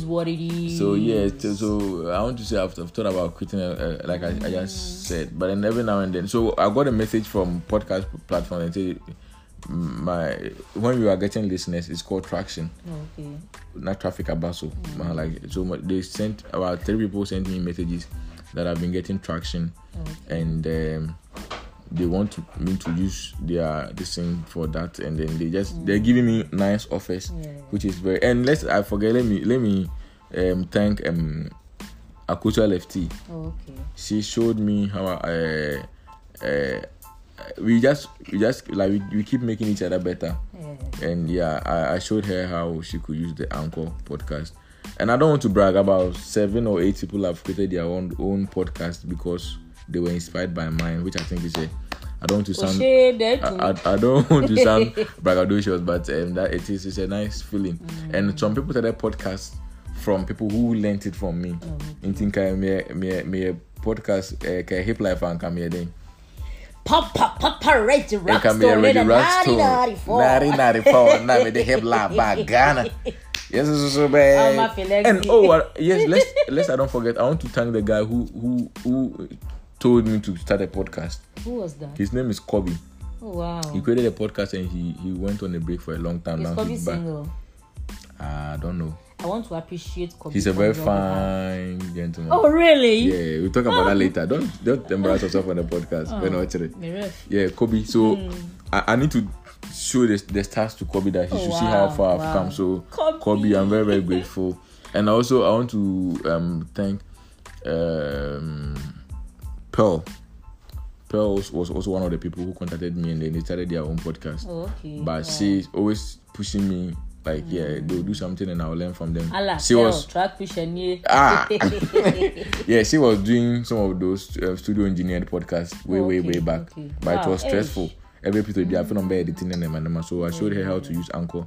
What it is. So yeah, so, I want to say I've, I've thought about quitting, uh, uh, like I, I just said, but then every now and then. So I got a message from podcast platform and say my when we are getting listeners, it's called traction, Okay. not traffic abaso. Like so, my- they sent about three people sent me messages that have been getting traction, Okay. and um, they want to, me to use their this thing for that, and then they just they're giving me nice offers, Yeah. which is very. And let's I forget. Let me let me um, thank um, Akuto LFT Okay. she showed me how uh, uh, we just we just like we, we keep making each other better Yeah. and yeah I, I showed her how she could use the anchor podcast and i don't want to brag about seven or eight people have created their own own podcast because they were inspired by mine which i think is a i don't want to sound I. I, I don't want to sound [LAUGHS] braggadocious, but um, that it is it's a nice feeling. And some people started podcasts from people who learnt it from me. In think I me me me podcast uh, hip life and come here then. Papa, Papa, Red It Rock can be a Store, ready little store. 1994. 1994. Now [LAUGHS] me the hip by Ghana. Yes, so I'm bad. And oh uh, yes, [LAUGHS] let's let's I don't forget. I want to thank the guy who who who told me to start a podcast. Who was that? His name is Kobe. Oh, wow. He created a podcast and he he went on a break for a long time. Is now Kobe single? I don't know. I want to appreciate Kobe. He's a very fine gentleman. Oh, really? Yeah, we'll talk about that later. Don't don't embarrass yourself on the podcast. Oh. Watch it. Yeah, Kobe. So I, I need to show the, the stars to Kobe that he Oh, should see how wow, far I've come. So Kobe. Kobe, I'm very very grateful. And also I want to um, thank um, Pearl. Pearl was, was also one of the people who contacted me and then they started their own podcast. Oh, okay. But Wow. she's always pushing me like yeah they'll do something and I'll learn from them. Allah, she was track. Ah. [LAUGHS] [LAUGHS] yeah, she was doing some of those uh, studio engineered podcasts way, way, Okay, way back. okay. But it was stressful. eish. Every episode would be having on editing and them. So I showed her how to use Anchor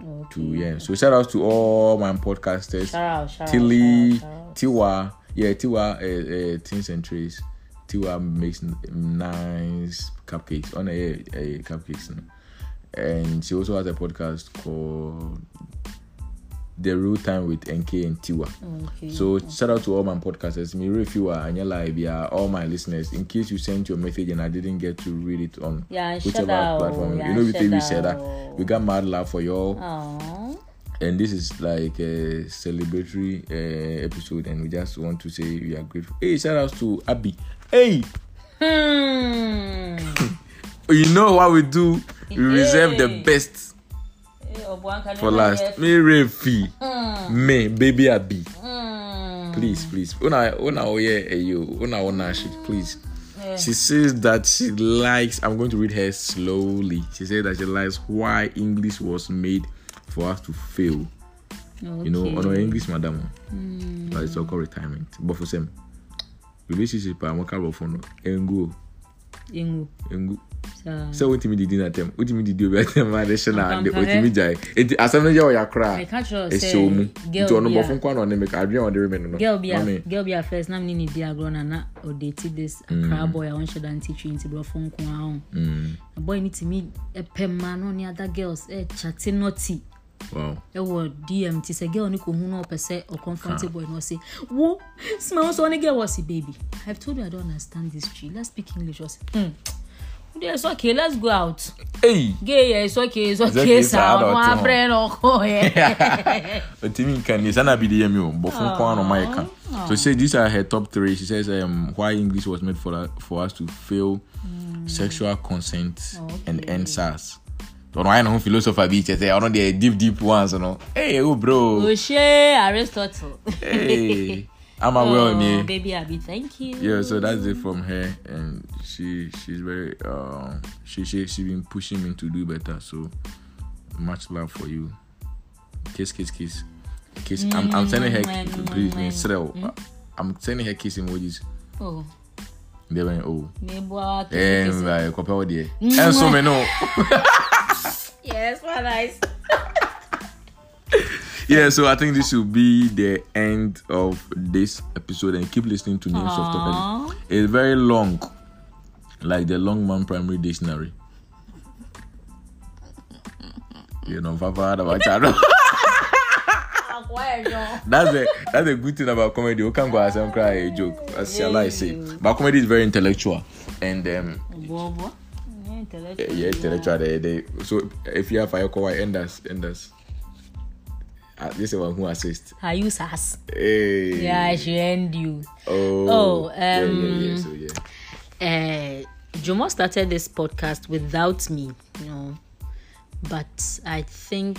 Okay. to yeah. So shout out to all my podcasters. Shout out, shout Tilly, shout out. Tiwa, yeah, Tiwa, uh, uh, Tins and Trace. Tiwa makes n- nice cupcakes on a, a cupcakes, you know. And she also has a podcast called The Real Time with NK and Tiwa. Okay. So shout out to all my podcasters. Me if you are and your live, yeah, all my listeners. In case you sent your message and I didn't get to read it on Yeah, whichever out, platform, yeah, you know, we say we said that we got mad love for y'all, Aww. and this is like a celebratory uh, episode, and we just want to say we are grateful. Hey, shout out to Abby. Hey, Hmm. [LAUGHS] you know what we do? We reserve the best for last. Me Refi, Hmm. me baby Abby. Hmm. Please, please. Una, una, oh yeah, eh, you, una, una, shit, please. She says that she likes. I'm going to read her slowly. She said that she likes why English was made for us to fail. You know, on our English, madam. But it's all called retirement. But for some relationship, I'm working for no. Engu, Ingu. engu. Sa- So what me did in at them? What me did you at them? And the shana and the Ampampa, what me jai. It as I'm not your cry. I can't sure It's say so mu. girl To no bi more a- from kwan on them. I dream on the women. No. girl bi a Mami. girl bi a first na me ni di agro na na o date this Accra boy a wɔnhyɛ da nti twi nti borɔfo nko a ho Mm, na boy ni timi ɛpɛ mma no ne other girls ɛ chate naughty wow. ɛwɔ dm ti sɛ girl ni ko hu na ɔpɛ sɛ ɔconfront boy na ɔsɛ wo smell so ɔne girl wɔ si baby i have told you i don't understand this tree let's speak english ɔsɛ hmm yeah, it's okay let's go out Hey. gay yeah, it's okay it's okay okay, sa sir, ɔno adult, abrɛ na ɔkɔ yɛ Otimi nka ni sana bi de yemi o bofun kwa no my ka. So she said these are her top 3. She says um why English was made for for us to fail sexual consent and EndSARS. Don't know no philosopher bi che say I know the deep deep ones no. Hey oh bro. Oshe Aristotle. [LAUGHS] I'm aware oh, me. baby Abby, thank you. Yeah, so that's it from her, and she she's very uh, she she she been pushing me to do better. So much love for you. Kiss, kiss, kiss, kiss. I'm I'm sending her please, me Cyril. I'm sending her kiss emojis. Oh, They went oh. maybe I'll take Um, uh, couple there. And so me no. [LAUGHS] Yes, what nice. Yeah, so I think this will be the end of this episode, and keep listening to Names of Topic. Aww. It's very long, like the Longman Primary Dictionary. You know, Papa, about channel. That's the that's the good thing about comedy. You can go as and cry a joke, as shall I say. But comedy is very intellectual, and um. Yeah, intellectual. yeah, intellectual. They, they, so if you have fire call, end us, end us. Uh, this is one who assist. I use us. Hey. Yeah, should end you. Oh. Oh, yeah, yeah, yeah. um, So yeah. uh, Jomo started this podcast without me, you know. But I think,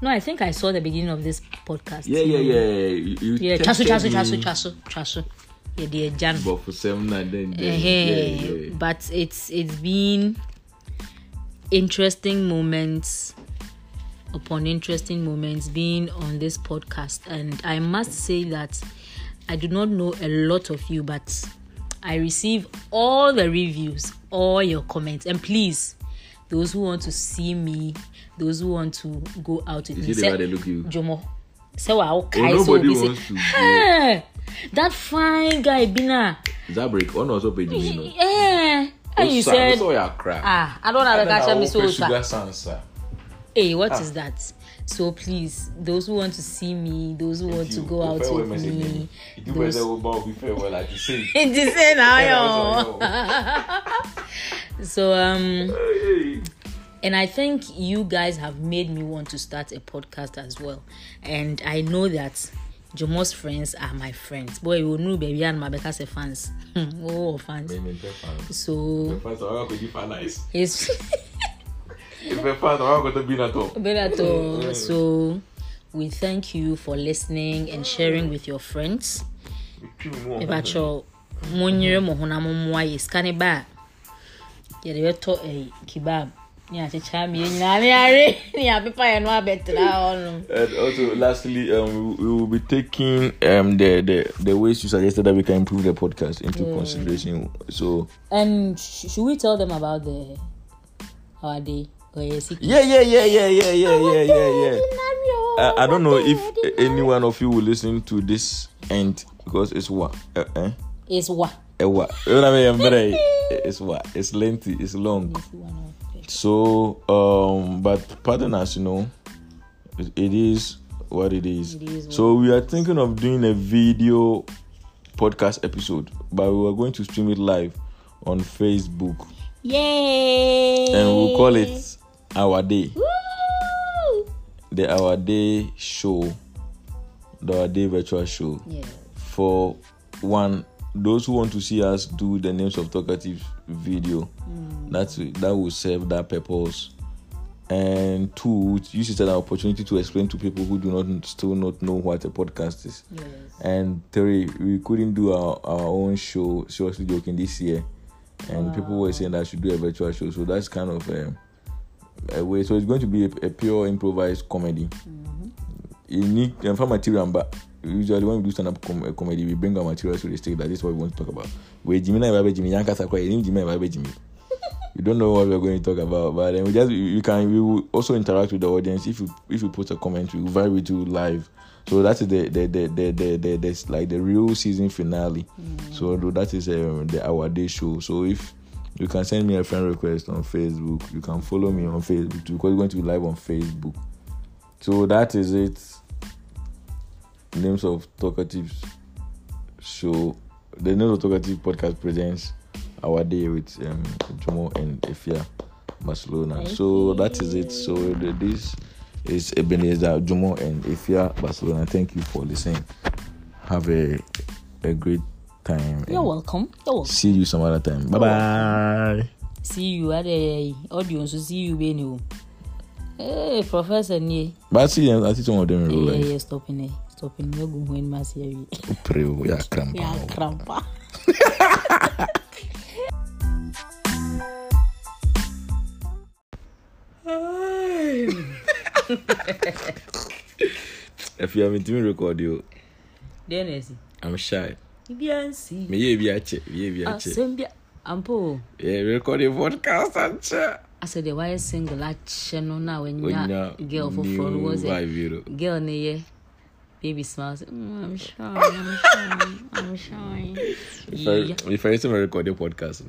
no, I think I saw the beginning of this podcast. Yeah, yeah, yeah. You, you Yeah, chasu, chasu, chasu, chasu, chasu. Yeah, dear Jan. But for seven and then, then Eh, yeah, yeah. But it's it's been interesting moments upon interesting moments being on this podcast, and I must say that I do not know a lot of you, but I receive all the reviews, all your comments, and please, those who want to see me, those who want to go out with You me, see the way they look you. Jomo. So I'll Oh, nobody wants to. go. Hey, that fine guy, Bina. Zabrik, on also pay me no. Yeah. And you said, Osa, your crap. ah, I don't have a catch me so sugar sansa. Hey, what Ah. is that? So please, those who want to see me, those who want to go out with me, You those- better about we fair well like you say. it's the same now, yo. [LAUGHS] So um, and I think you guys have made me want to start a podcast as well, and I know that. Jomo's friends are my friends. Boy, you know, baby, and my Becca [LAUGHS] fans. oh, fans. Me, fans. So Pay fans, I want to give her nice. it's [LAUGHS] If pay fans, I want to be na top. Benato. So we thank you for listening and sharing with your friends. Ebacho monyere mo honam mmoa yɛ sika ne ba a yɛde bɛtɔ ɛyi kebab ne akyekyere mi nyinaa ne are [LAUGHS] ne apepa yɛ no abɛtena hɔ no. And also, lastly, um, we will be taking um the, the the ways you suggested that we can improve the podcast into consideration. So And sh- should we tell them about the our day? Yeah, yeah, yeah, yeah, yeah, yeah, yeah, yeah, yeah. I, I don't know if any one of you will listen to this end because it's what uh, eh? It's what? Eh, what you know what I mean? Very- It's what it's lengthy, it's long. If you wanna- So, um, but pardon us, you know, it, it is what it is. It is so we are thinking of doing a video podcast episode, but we are going to stream it live on Facebook, Yay! and we'll call it Our Day, Woo! the Our Day Show, the Our Day Virtual Show. Yeah. For one, those who want to see us do the names of talkative video, mm. that's that will serve that purpose. And two, use it as an opportunity to explain to people who do not still not know what a podcast is. Yes. And three, we couldn't do our, our own show, seriously joking, this year. And people were saying that I should do a virtual show. So that's kind of a, a way. So it's going to be a, a pure improvised comedy. You need for material, but usually when we do stand up com- uh, comedy, we bring our materials to the stage that is what we want to talk about. We Jimmy Jimmy Yanka Sakwa, Jimmy Jimmy. [LAUGHS] You don't know what we're going to talk about, but then we just you can we will also interact with the audience if you if you put a comment, we will vibe with you live. So that is the the the the the, the, the like the real season finale. So that is um, the our day show. So if you can send me a friend request on Facebook, you can follow me on Facebook because we're going to be live on Facebook. So that is it. Names of Talkatives show. The Names of Talkative podcast presents our day with um, Jomo and Efia Barcelona. So that is it. So this is Ebenezer Jomo and Efia Barcelona. Thank you for listening. Have a a great time. You're welcome. You're welcome. See you some other time. Bye bye. See you at the audio, so see you, Benny. Hey, Professor Nie. But see, I see some of them in real Yeah, life. yeah, stopping it. Stopping. You're going when mass here. Pray, oh, yeah, cramp. Yeah, crampa. [LAUGHS] If you haven't been record you, Then I'm shy. byansi ah, podcast acha. Ah, Asa de waye single akyɛ no na wenya girl for for was it? girl ne ye baby smiles. Mm, podcast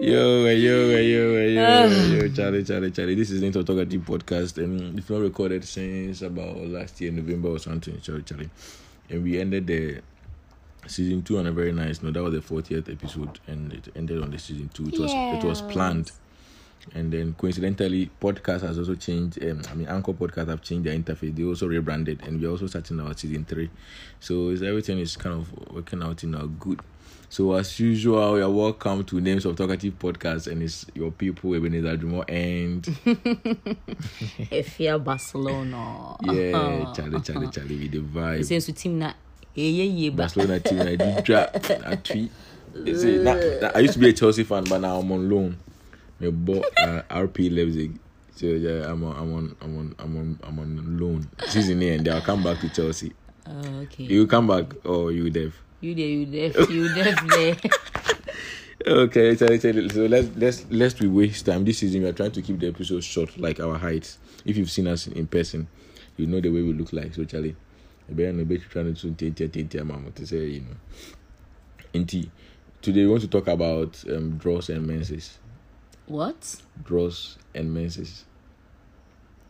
oh. Yo, yo, yo, yo, yo, Charlie, Charlie, Charlie. This is Into Talk Deep podcast, and it's not recorded since about last year, November or something, Charlie, Charlie. And we ended the season two on a very nice note. That was the 40th episode, and it ended on the season two. It was it was planned. And then coincidentally, podcast has also changed. Um, I mean, Anchor podcast have changed their interface. They also rebranded, and we're also starting our season three. So it's, everything is kind of working out in our good. So as usual, you're welcome to Names of Talkative Podcast, and it's your people Ebenezer Jomo and [LAUGHS] Efia Barcelona. yeah, [LAUGHS] Charlie, Charlie, Charlie with the vibe. Since the team na. Barcelona team, I did drop a tweet. See, now, now, I used to be a Chelsea fan, but now I'm on loan. I bought uh, RB Leipzig. So yeah, I'm on, I'm on, I'm on, I'm on, I'm on loan. Season end, I'll come back to Chelsea. Oh, okay. You come back or you deaf? You there, you there, you there, [LAUGHS] there. Okay, Charlie. So let's let's let's we waste time. This season we are trying to keep the episodes short, like our heights. If you've seen us in person, you know the way we look like. So Charlie, I better no bet trying to take take mama to say you know. Inti, today we want to talk about um, draws and menses. What? Draws and menses.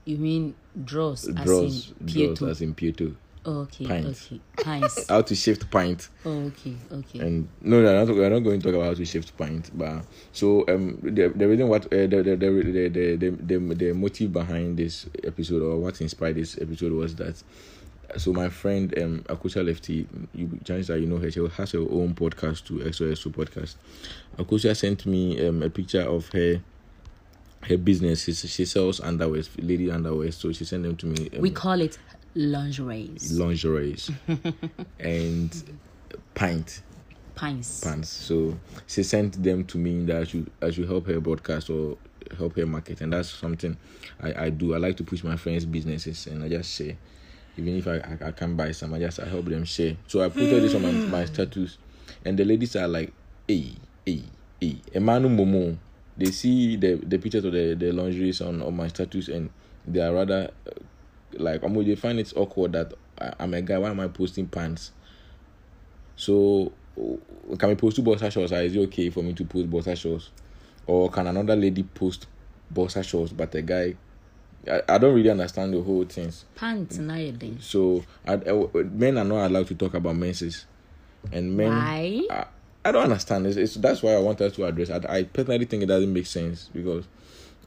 You mean draws? Draws, as in draws as in Pieto. Okay, pints. okay. Pints. How to shift pint. oh, okay, okay. And no, no, not, we're not going to talk about how to shift pint. But so um, the the reason what uh, the, the, the, the, the the the the motive behind this episode or what inspired this episode was that. So my friend um Akusha Lefty, you chances are you know her. She has her own podcast too, XOSO podcast. Akusha sent me um a picture of her. Her business, she, she sells underwear, lady underwear. So she sent them to me. Um, we call it lingeries. lingeries [LAUGHS] and pint Pints. pants. So she sent them to me that I should I should help her broadcast or help her market, and that's something I, I do. I like to push my friends' businesses, and I just share. Even if I, I, I can't buy some, I just I help them share. So I put all this on my, my hmm. status, and the ladies are like, "Hey, hey, hey, Emmanuel Momo." They see the the pictures of the the lingeries on on my status, and they are rather like, um, they find it awkward that I, I'm a guy. Why am I posting pants? So can we post two boxer shorts? Or is it okay for me to post boxer shorts? Or can another lady post boxer shorts but a guy? I, I don't really understand the whole things. Pants nowadays. So I, I- men are not allowed to talk about menses, and men. Why? I, I don't understand. It's, it's that's why I want us to address. I, I personally think it doesn't make sense because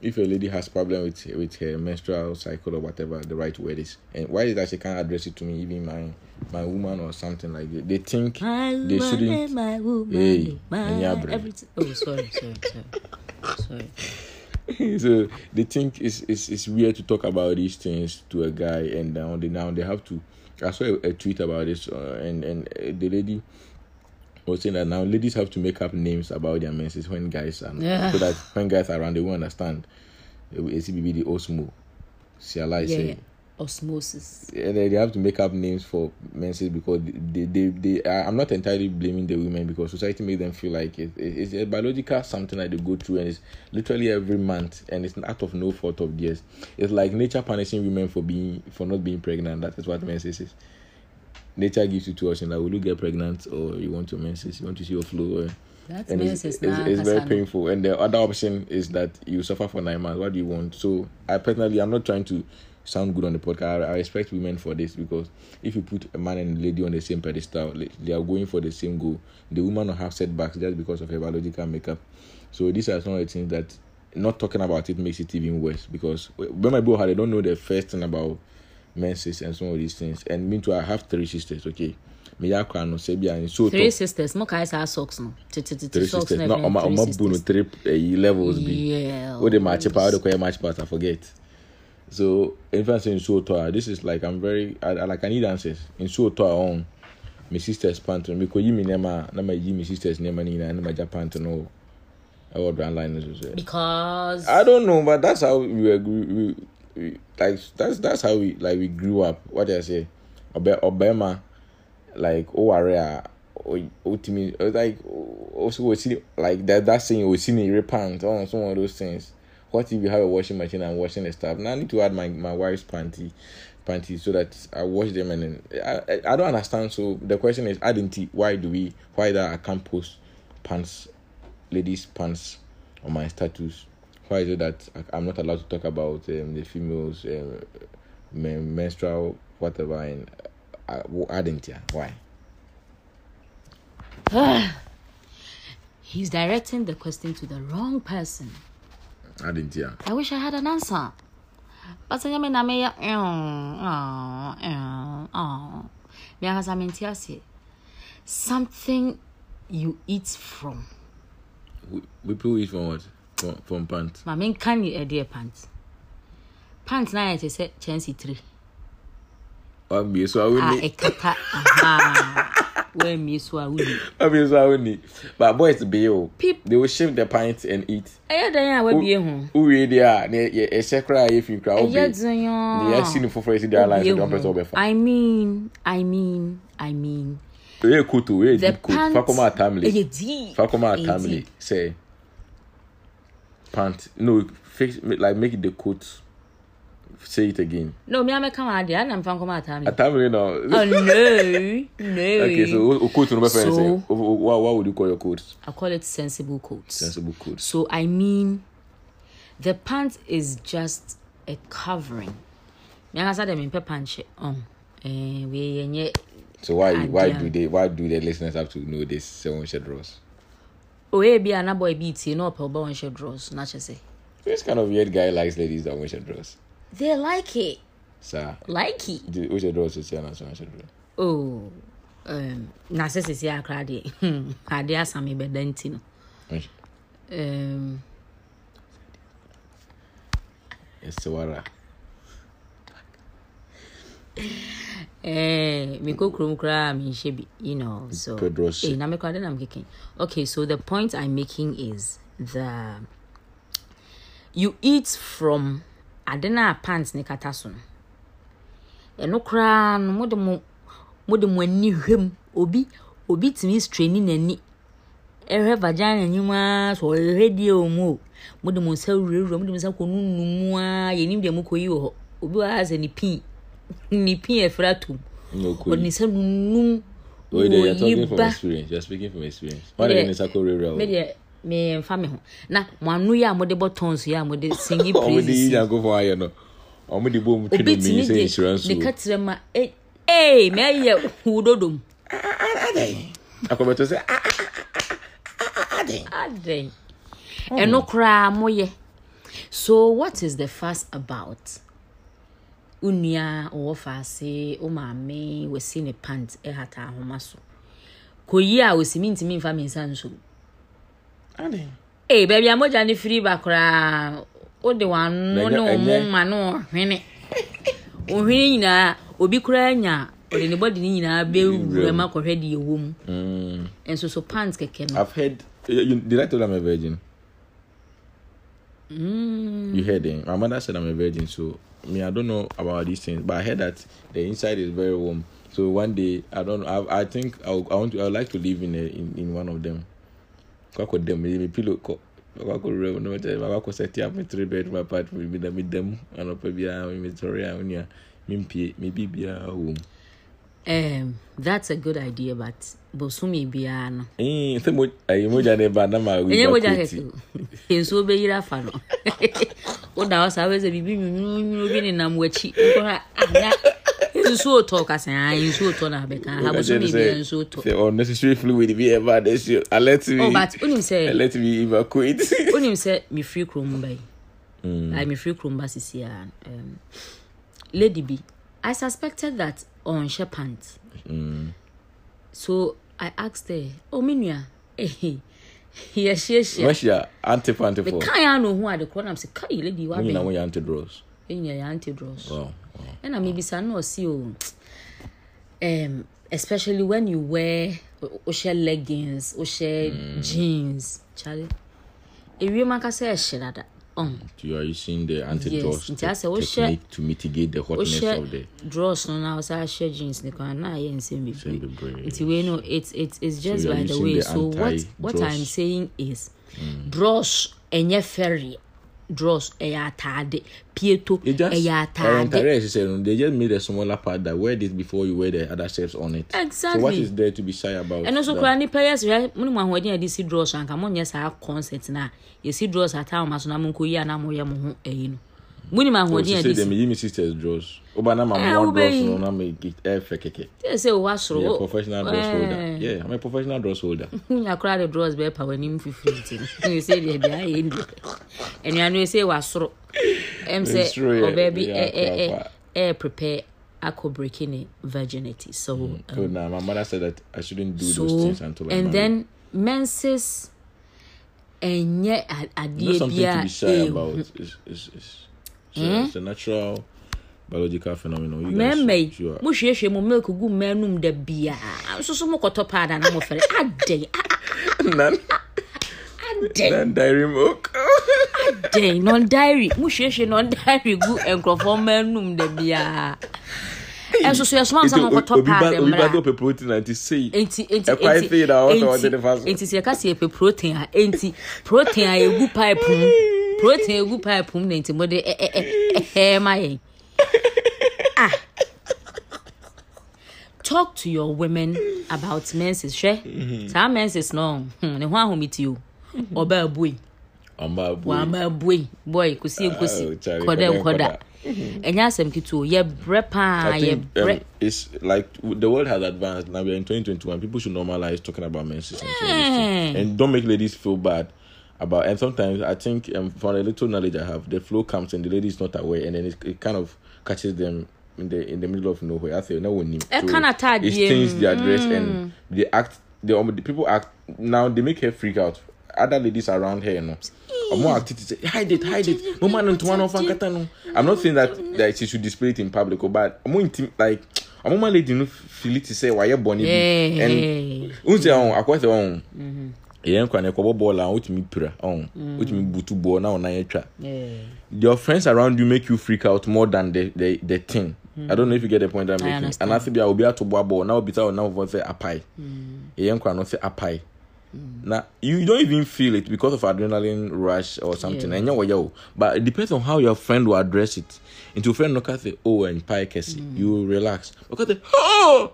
if a lady has problem with with her menstrual cycle or whatever the right word is, and why is that she can't address it to me, even my my woman or something like that? They think My they woman, shouldn't. my woman, Hey, my everything. Oh, sorry, sorry, sorry, sorry. [LAUGHS] so they think it's, it's it's weird to talk about these things to a guy, and now they now they have to. I saw a, a tweet about this, uh, and and uh, the lady was saying that now ladies have to make up names about their menses when guys are Yeah. so that when guys are around they will understand. ACBB the Osmo, CLI Yeah, say. yeah. Osmosis. And they, they have to make up names for menses because they, they, they, I- I'm not entirely blaming the women because society made them feel like it, it- it's a biological something that they go through and it's literally every month and it's out of no fault of theirs. It's like nature punishing women for being for not being pregnant. That is what mm. menses is. Nature gives you two options like will you get pregnant or you want to menses, you want to see your flow. Eh? Or, That's and it's, it's, it's very painful. And the other option is that you suffer for nine months. What do you want? So I personally, I'm not trying to sound good on the podcast. I, I respect women for this because if you put a man and a lady on the same pedestal, they are going for the same goal. The woman will have setbacks just because of her biological makeup. So these are some of the things that not talking about it makes it even worse because when my bro had, I don't know the first thing about menses and some of these things. And meanwhile, I have three sisters. Okay. Me ya kwa no sebia and so Three sisters. Mo kai sa socks no. Three sisters. No, ọma three ọma bu no three uh, levels bi. Yeah. What the match up, how the match pass, I forget. So in fact, in so tour, this is like I'm very I, I like I need answers. In so tour on my sister's pant because you me nema na my my sister's name ni na na my Japan to know. I would brand line is well. Because I don't know, but that's how we were. We, we, we, like that's that's how we like we grew up. What did I say? Obama, like oh area, ah, to me like also we see like that that saying we see repant on some of those things. What if you have a washing machine and washing the stuff? Now I need to add my my wife's panty panties so that I wash them and then I, I I don't understand. So the question is, identity. Why do we? Why that I can't post pants, ladies pants on my status? Why is it that I- I'm not allowed to talk about um, the females uh, men- menstrual whatever and uh, identity? Why? [SIGHS] he's directing the question to the wrong person. I didn't hear. I wish I had an answer. But sɛ nyɛ me na meyɛ me ankasa mente ase something you eat from We, we eat from what? From, from pants. ma menka ne ɛdeɛ pant pant na ayɛ te sɛ kyɛnse tiri One be so I a wouldn't. ɛkata aha woamie so a woni One be so I wouldn't. But boys be yo. Peep. They will shave the pint and eat. ɛyɛ dɛn a wabie ho Who read there? Ne ɛhyɛ kra if you cry. ɛyɛ Ne den yɛsi ne foforɔ esi their life. Don't press over. I mean, I mean, I mean, Ɛyɛ coat o. Ɛyɛ the deep coat. pant. Fa kɔma atamle. ɛyɛ deep. Fa kɔma ɛyɛ atamle. deep. Say. Pant. No, fix like make it the coat. Say it again. No, me ameka ma ade, ana mfa nkɔma atam. Atamle no. Oh no, no. Okay, so o- coat friend So- say. o- o- What what would you call your coat? I call it sensible coats. Sensible coat. So I mean, the pant is just a covering. Me ankasa de me pɛ pant um. Eh, we So why why do they why do the listeners have to know this seven shed rows? Oye bi ana boy bi tie na ɔpɛ ɔba wɔn hyɛ drawers na kyɛ sɛ. This kind of weird guy likes ladies that wear shed rows. They like it. Sir, Like it. the which shed rows is here na so shed rows. Oh. Um, na sɛ sisi akra deɛ hmm, ade asa me bɛda nti no um, Yes, Sawara. Eh, mekɔ kurom koraa a menhyɛ bi you know so Pedro hyɛ. eh, na mekɔ ade na mekeke okay so the point i'm making is the you eat from ade no a pants ne kata so no ɛno koraa no mode mo mode mo ani hwɛm obi obi tumi straini n'ani ɛhwɛ vagina anim a sɛ ɔhwɛ die wɔ mu o. Mode mo nsa wurawura mode mo nsa kɔ nunu mu a yɛnim deɛ mokɔyi wɔ hɔ obi wɔ ha sɛ ne pii ne pii ɛfra atom No ɔde cool. ne nsa nunum Wait, there, you're talking wɔyi from ba experience. You're speaking from experience. Why Me did deɛ- you say real real? me deɛ memfa me ho na mo ano yi a mode bɔ tons yi a mode singi [LAUGHS] Ọmọ di praises yíyan kó fún ayẹ nọ. Ọmọ di bó mu twene obi mi tumi sẹ de insurance ne o. ka kyerɛ ma e- ee mɛyɛ wudodom Akọbẹtọ sẹ adɛn ɛno koraa moyɛ so what is the fuss about wo nua ɔwɔ faase wo maame wasi ne pant ɛhata ahoma so kɔyi a osimi ntumi mfa me nsa nso ee baabi a mogya ne firi ba koraa wode wano ne Ɛnyɛ- wo ɛnyɛ- mo ma ne ɔhwene ɔhwene nyinaa obi koraa nya ɔde ne bɔde ne nyinaa bɛwura ma kɔhwɛ deɛ ɛwɔ mu nso so pant kɛkɛ no I've heard. You, did I tell I'm a virgin? Mm. You heard him. My mother said I'm a virgin, so me I don't know about these things, but I heard that the inside is very warm. So one day I don't know. I, I think I, I want to. I would like to live in a, in, in one of them. Kako them. Me pillow. ko- Kako real. No matter. Kako set up me three bedroom apartment with them. With them. And up bia. Me. I unya. Me pie. Me bibia home. Um, that's a good idea but bosome biara no Eh. Sɛ mo. Ayi mo gya ne ba na ma. ɛnyɛ mogya kɛkɛ o. nsuo bɛyiri afa no woda hɔ saa wɛsɛ biribi nwunwunu bi nenam w'akyi nkɔhɛ ana nsuo tɔ kasaa nsuo tɔ na abɛka ha bosome biara nsuo tɔ Say unnecessary fluid be ever this year. I let me. oh but wonim sɛ I let [LAUGHS] me evacuate. wonim sɛ mefiri kurom ba yi like mefiri kurom ba sisi a um, lady bi i suspected that ɔnhyɛ pant so i asked her oh me nua. Yɛhyiahyia What's your anti panty for? mekae a na ohu ade korɔ nam sɛ kai lady When you know wabɛn when you're anti draws. ɛnyɛ yɛ anti dros Wow. wow. ɛna mebisa no ɔse o um, especially when you wear wohyɛ leggings wohyɛ jeans. Kyale ewiem ankasa ɛhyɛ dada ɔn You are using the anti draws Yes, nti asɛ wohyɛ- technique to mitigate the hotness of the. wohyɛ dros no na wosa ahyɛ jeans ne kwan na ayɛ nsɛm Nsɛm bebree bebree. nti wei no it, it, it's just you are by the using way the so what, what anti-dross. i'm saying is dros ɛnyɛ fɛreɛ dros ɛyɛ ataade pieto ɛyɛ ataade entire system, they just made a smaller part that wear this before you wear the other shapes on it. So what Exactly. is there to be shy about? ɛno nso koraa nipa yɛ sɛ mo ne mo ahoɔden a yɛde si dros anka monyɛ saa concert no a yɛsi dros ata ahoma so na monkɔyi a na moyɛ mo ho ayi no wonim Oh, ahoɔden she a said de them si give sisters draws. Oh, but now I'm Eh, one draws, no, now make it air keke. sɛ sɛ wowɔ asoro Yeah, wo- professional draws Eh. holder. Yeah, I'm a professional draws holder. wonya koraa de dros bɛɛpa w'anim fifiri nti no sɛ deɛ deɛ ayɛ ndi anuano sɛ wasoro ɛm sɛ It's true, yeah. ɔbaa bi Yeah, ɛ- ɛ- ɛ- proper. ɛyɛ prepare akɔ breaking virginity so mm, um, So now my mother said that I shouldn't do so those things until I and marry. then menses ɛnyɛ a- not adeɛ something bi to a be shy about. It's, it's, it's, it's, Eh? it's a natural biological phenomenon. You guys mmarima yi you are- mohwiehwie mu milk gu mmaa nom da biaa nso so mokɔtɔ paada na mofɛre adɛn a- None, adɛn none dairy milk. dɛn non-diary mohwiehwie non-diary gu nkurɔfoɔ mmaa nom da biaa ɛnso so yɛsoma m sɛ mokɔtɔ Obi ba- paada obi ba mmra do pe protein and to say. enti enti Ɛkwan enti fei na wɔtɔ wɔde enti ne fa so. enti sɛ yɛka sɛ yɛpɛ protein a enti protein a ɛgu pipe mu protein ɛgu pipe mu na nti mode ɛ- ɛ- ɛ- ɛhɛɛ ma yɛn. Ah. Talk to your women about menses hwɛ? Saa menses no hmm, ne ho ahomete o. Ɔbaa bui Amba boy. wama bui boy kosi nkosi kɔdɛ nkɔda ɛnyɛ asɛm ketewa o. Yɛbrɛ paa think um, yɛbrɛ it's like the world has advanced. Now we're in 2021. People should normalize talking about menses and, so on. Eh. and don't make ladies feel bad about. And sometimes I think um, from the little knowledge I have, the flow comes and the lady is not aware, and then it, it kind of catches them in the in the middle of nowhere. I say no one knew. Eh, kinda tired, It yeah. stains their dress and they act. The, um, the people act now. They make her freak out. Other ladies around her, you know. I'm more active to say, hide it, hide it. No man into one of no. I'm not saying that that she should display it in public, but I'm more intim- like I'm more lady no feel it to say why you it. Yeah. And unse on akwase on. Yɛn nkwa na ɛkɔbɔ bɔɔl a wotumi pira ɔn mm. wotumi butu bɔɔl na ɔnan atwa your friends around you make you freak out more than the the, the thing. Mm. I don't know if you get the point I'm making. understand. And I say, "Bia obi ato boa ball now obi say now one say apai." Yɛn nkwa no say apai. Mm. Now you don't even feel it because of adrenaline rush or something. And you know, but it depends on how your friend will address it. Into your friend no can say, "Oh, and pie kesi," you relax because they, oh,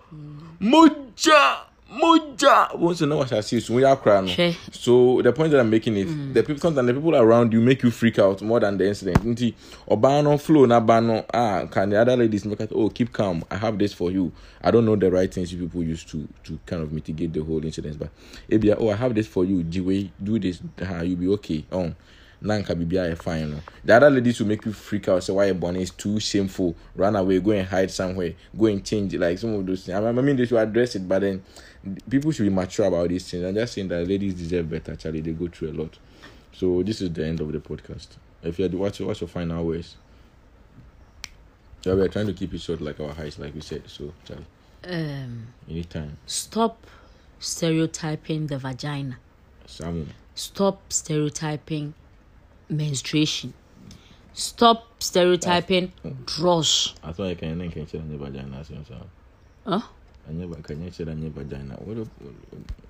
moja. Moja. Once you know what I see, so we are crying. Hwɛ. So the point that I'm making is the people sometimes the people around you make you freak out more than the incident. Nti ɔbaa no flow na ba no ah can the other ladies make it oh keep calm I have this for you. I don't know the right things you people use to to kind of mitigate the whole incident but ebia oh I have this for you Jiwe do this ah you'll be okay oh na nka biribiara yɛ fine no the other ladies will make you freak out say why your is too shameful run away go and hide somewhere go and change like some of those things I mean they should address it but then people should be mature about these things I'm just saying that ladies deserve better Charlie. They go through a lot. So this is the end of the podcast. If you had what's your, what's your final words? Yeah we are trying to keep it short like our heights like we said. So Charlie. Um, anytime. stop stereotyping the vagina. Samu. Stop stereotyping menstruation. Stop stereotyping draws. I thought I can I can share any vagina as you know Huh? kanyɛ kyerɛ anyɛ vagina.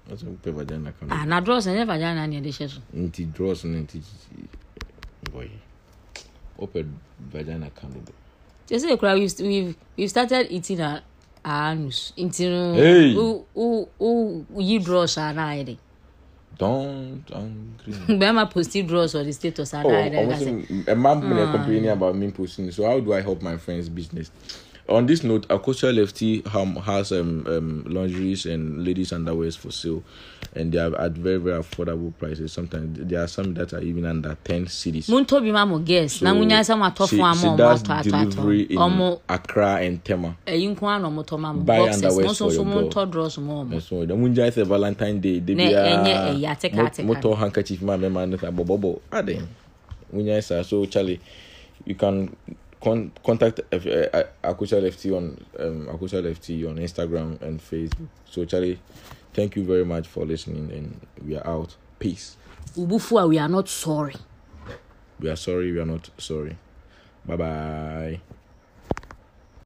Wsɛ wopɛ vagina ka ah, na dross ɛnyɛ vagina ne ɛde hyɛ so nti dross no nti bɔyɛ wopɛ vagina ka dodo te sɛ kora we've started eating our anus. Nti no woyi dross a na ayɛ de don't angry. Bema posted draws or the status. Oh, I, I, I, I, I, I, I, I, I, I, I, I, I, I, I, I, I, I, I, on this note Akosia Lefty um, has um, um, lingeries and ladies underwears for sale and they are at very very affordable prices sometimes there are some that are even under 10 cedis Monto bi ma mo guess na munya sɛ mo atɔ she, fo she does atɔ atɔ delivery in Accra and Tema ɛyi nko ara na ɔmo ma mo Buy boxes. Mo for your girl. ntɔ draws mo ɔmo. so the munja is a Valentine Day. Ne be ɛnyɛ ɛyɛ ateka ateka. motor handkerchief man, man, man, bobo bobo. Ah, then munja is so Charlie. You can con- contact uh, uh, Akusha Lefty on um, Akusha Lefty on Instagram and Facebook. So Charlie, thank you very much for listening, and we are out. Peace. Ubufu we are not sorry. We are sorry. We are not sorry. Bye bye.